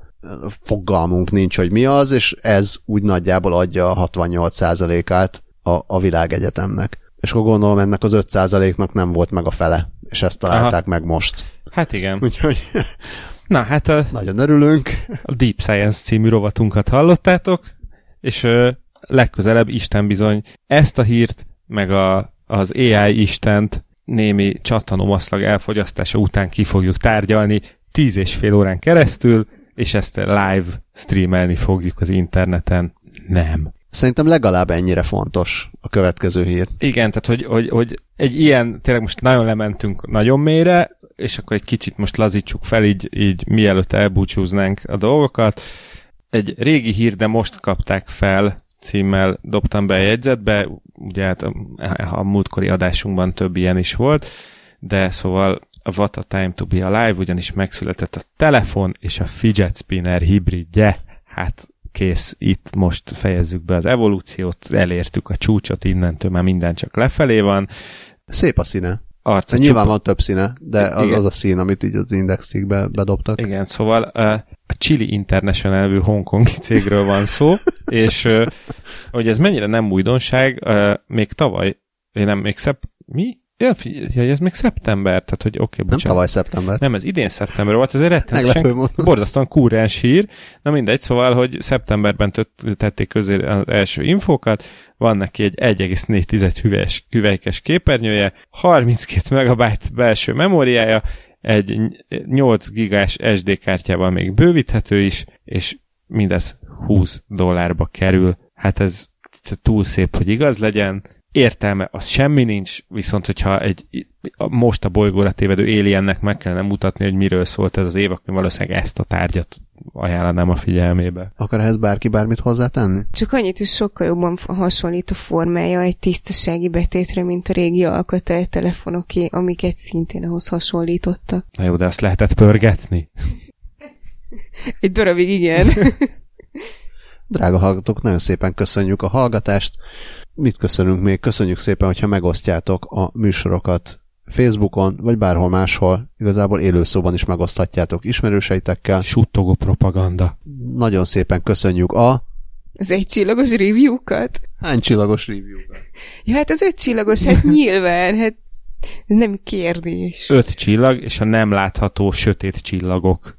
S1: fogalmunk nincs, hogy mi az, és ez úgy nagyjából adja a 68%-át a, a világegyetemnek. És akkor gondolom ennek az 5%-nak nem volt meg a fele, és ezt találták Aha. meg most.
S3: Hát igen. [laughs]
S1: Úgyhogy
S3: Na, hát a,
S1: nagyon örülünk.
S3: A Deep Science című rovatunkat hallottátok, és legközelebb Isten bizony ezt a hírt, meg a, az AI Istent némi csattanómaszlag elfogyasztása után ki fogjuk tárgyalni tíz és fél órán keresztül, és ezt live streamelni fogjuk az interneten. Nem.
S1: Szerintem legalább ennyire fontos a következő hír.
S3: Igen, tehát hogy, hogy, hogy egy ilyen, tényleg most nagyon lementünk nagyon mélyre, és akkor egy kicsit most lazítsuk fel, így, így mielőtt elbúcsúznánk a dolgokat. Egy régi hír, de most kapták fel címmel dobtam be a jegyzetbe, ugye hát a, a múltkori adásunkban több ilyen is volt, de szóval What a Time to be Alive ugyanis megszületett a telefon és a fidget spinner hibridje, hát kész, itt most fejezzük be az evolúciót, elértük a csúcsot, innentől már minden csak lefelé van.
S1: Szép a színe. Arca hát Nyilván van több színe, de az, az a szín, amit így az indexig be, bedobtak.
S3: Igen, szóval a Chili International nevű hongkongi cégről van szó, [laughs] és hogy ez mennyire nem újdonság, még tavaly, nem, még szep, mi? Ja, figyelj, ez még szeptember, tehát hogy oké, okay,
S1: bocsánat. Nem tavaly szeptember.
S3: Nem, ez idén szeptember volt, ez rettenetesen borzasztóan kúrens hír. Na mindegy, szóval, hogy szeptemberben tették közé az első infókat, van neki egy 1,4 hüvelykes, hüvelykes képernyője, 32 megabyte belső memóriája, egy 8 gigás SD kártyával még bővíthető is, és mindez 20 dollárba kerül. Hát ez túl szép, hogy igaz legyen. Értelme, az semmi nincs, viszont hogyha egy most a bolygóra tévedő aliennek meg kellene mutatni, hogy miről szólt ez az év, akkor valószínűleg ezt a tárgyat ajánlanám a figyelmébe.
S1: Akar ehhez bárki bármit hozzátenni?
S2: Csak annyit, hogy sokkal jobban hasonlít a formája egy tisztasági betétre, mint a régi alkata telefonoké, amiket szintén ahhoz hasonlítottak.
S3: Na jó, de azt lehetett pörgetni?
S2: Egy darabig igen. [laughs]
S1: Drága hallgatók, nagyon szépen köszönjük a hallgatást. Mit köszönünk még? Köszönjük szépen, hogyha megosztjátok a műsorokat Facebookon, vagy bárhol máshol. Igazából élőszóban is megoszthatjátok ismerőseitekkel.
S3: Suttogó propaganda.
S1: Nagyon szépen köszönjük a...
S2: Az egy csillagos review-kat?
S1: Hány csillagos review-kat?
S2: Ja, hát az öt csillagos, hát [laughs] nyilván, hát nem kérdés.
S3: Öt csillag, és a nem látható sötét csillagok. [laughs]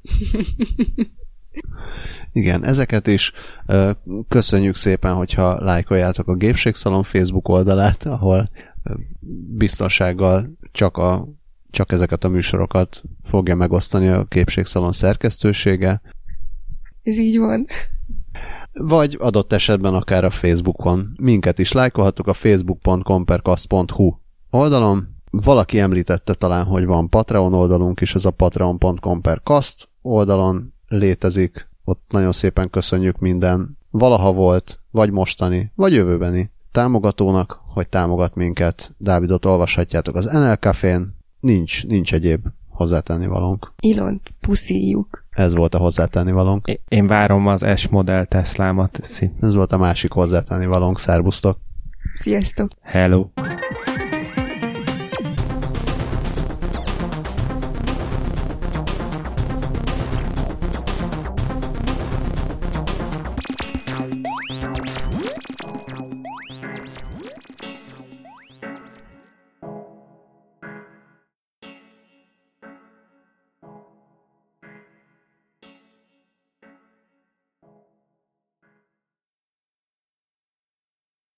S1: Igen, ezeket is köszönjük szépen, hogyha lájkoljátok a Gépségszalon Facebook oldalát, ahol biztonsággal csak, a, csak ezeket a műsorokat fogja megosztani a Képségszalon szerkesztősége.
S2: Ez így van.
S1: Vagy adott esetben akár a Facebookon. Minket is lájkolhatok a facebook.com per oldalon. Valaki említette talán, hogy van Patreon oldalunk is, ez a patreon.com per oldalon létezik. Ott nagyon szépen köszönjük minden valaha volt, vagy mostani, vagy jövőbeni támogatónak, hogy támogat minket. Dávidot olvashatjátok az NL Cafén, nincs, nincs egyéb hozzátenni valónk.
S2: Ilon, puszíjuk.
S1: Ez volt a hozzátenni valónk.
S3: Én várom az S modell Teslámat.
S1: Ez volt a másik hozzátenni valónk. Szerbusztok!
S2: Sziasztok!
S3: Hello!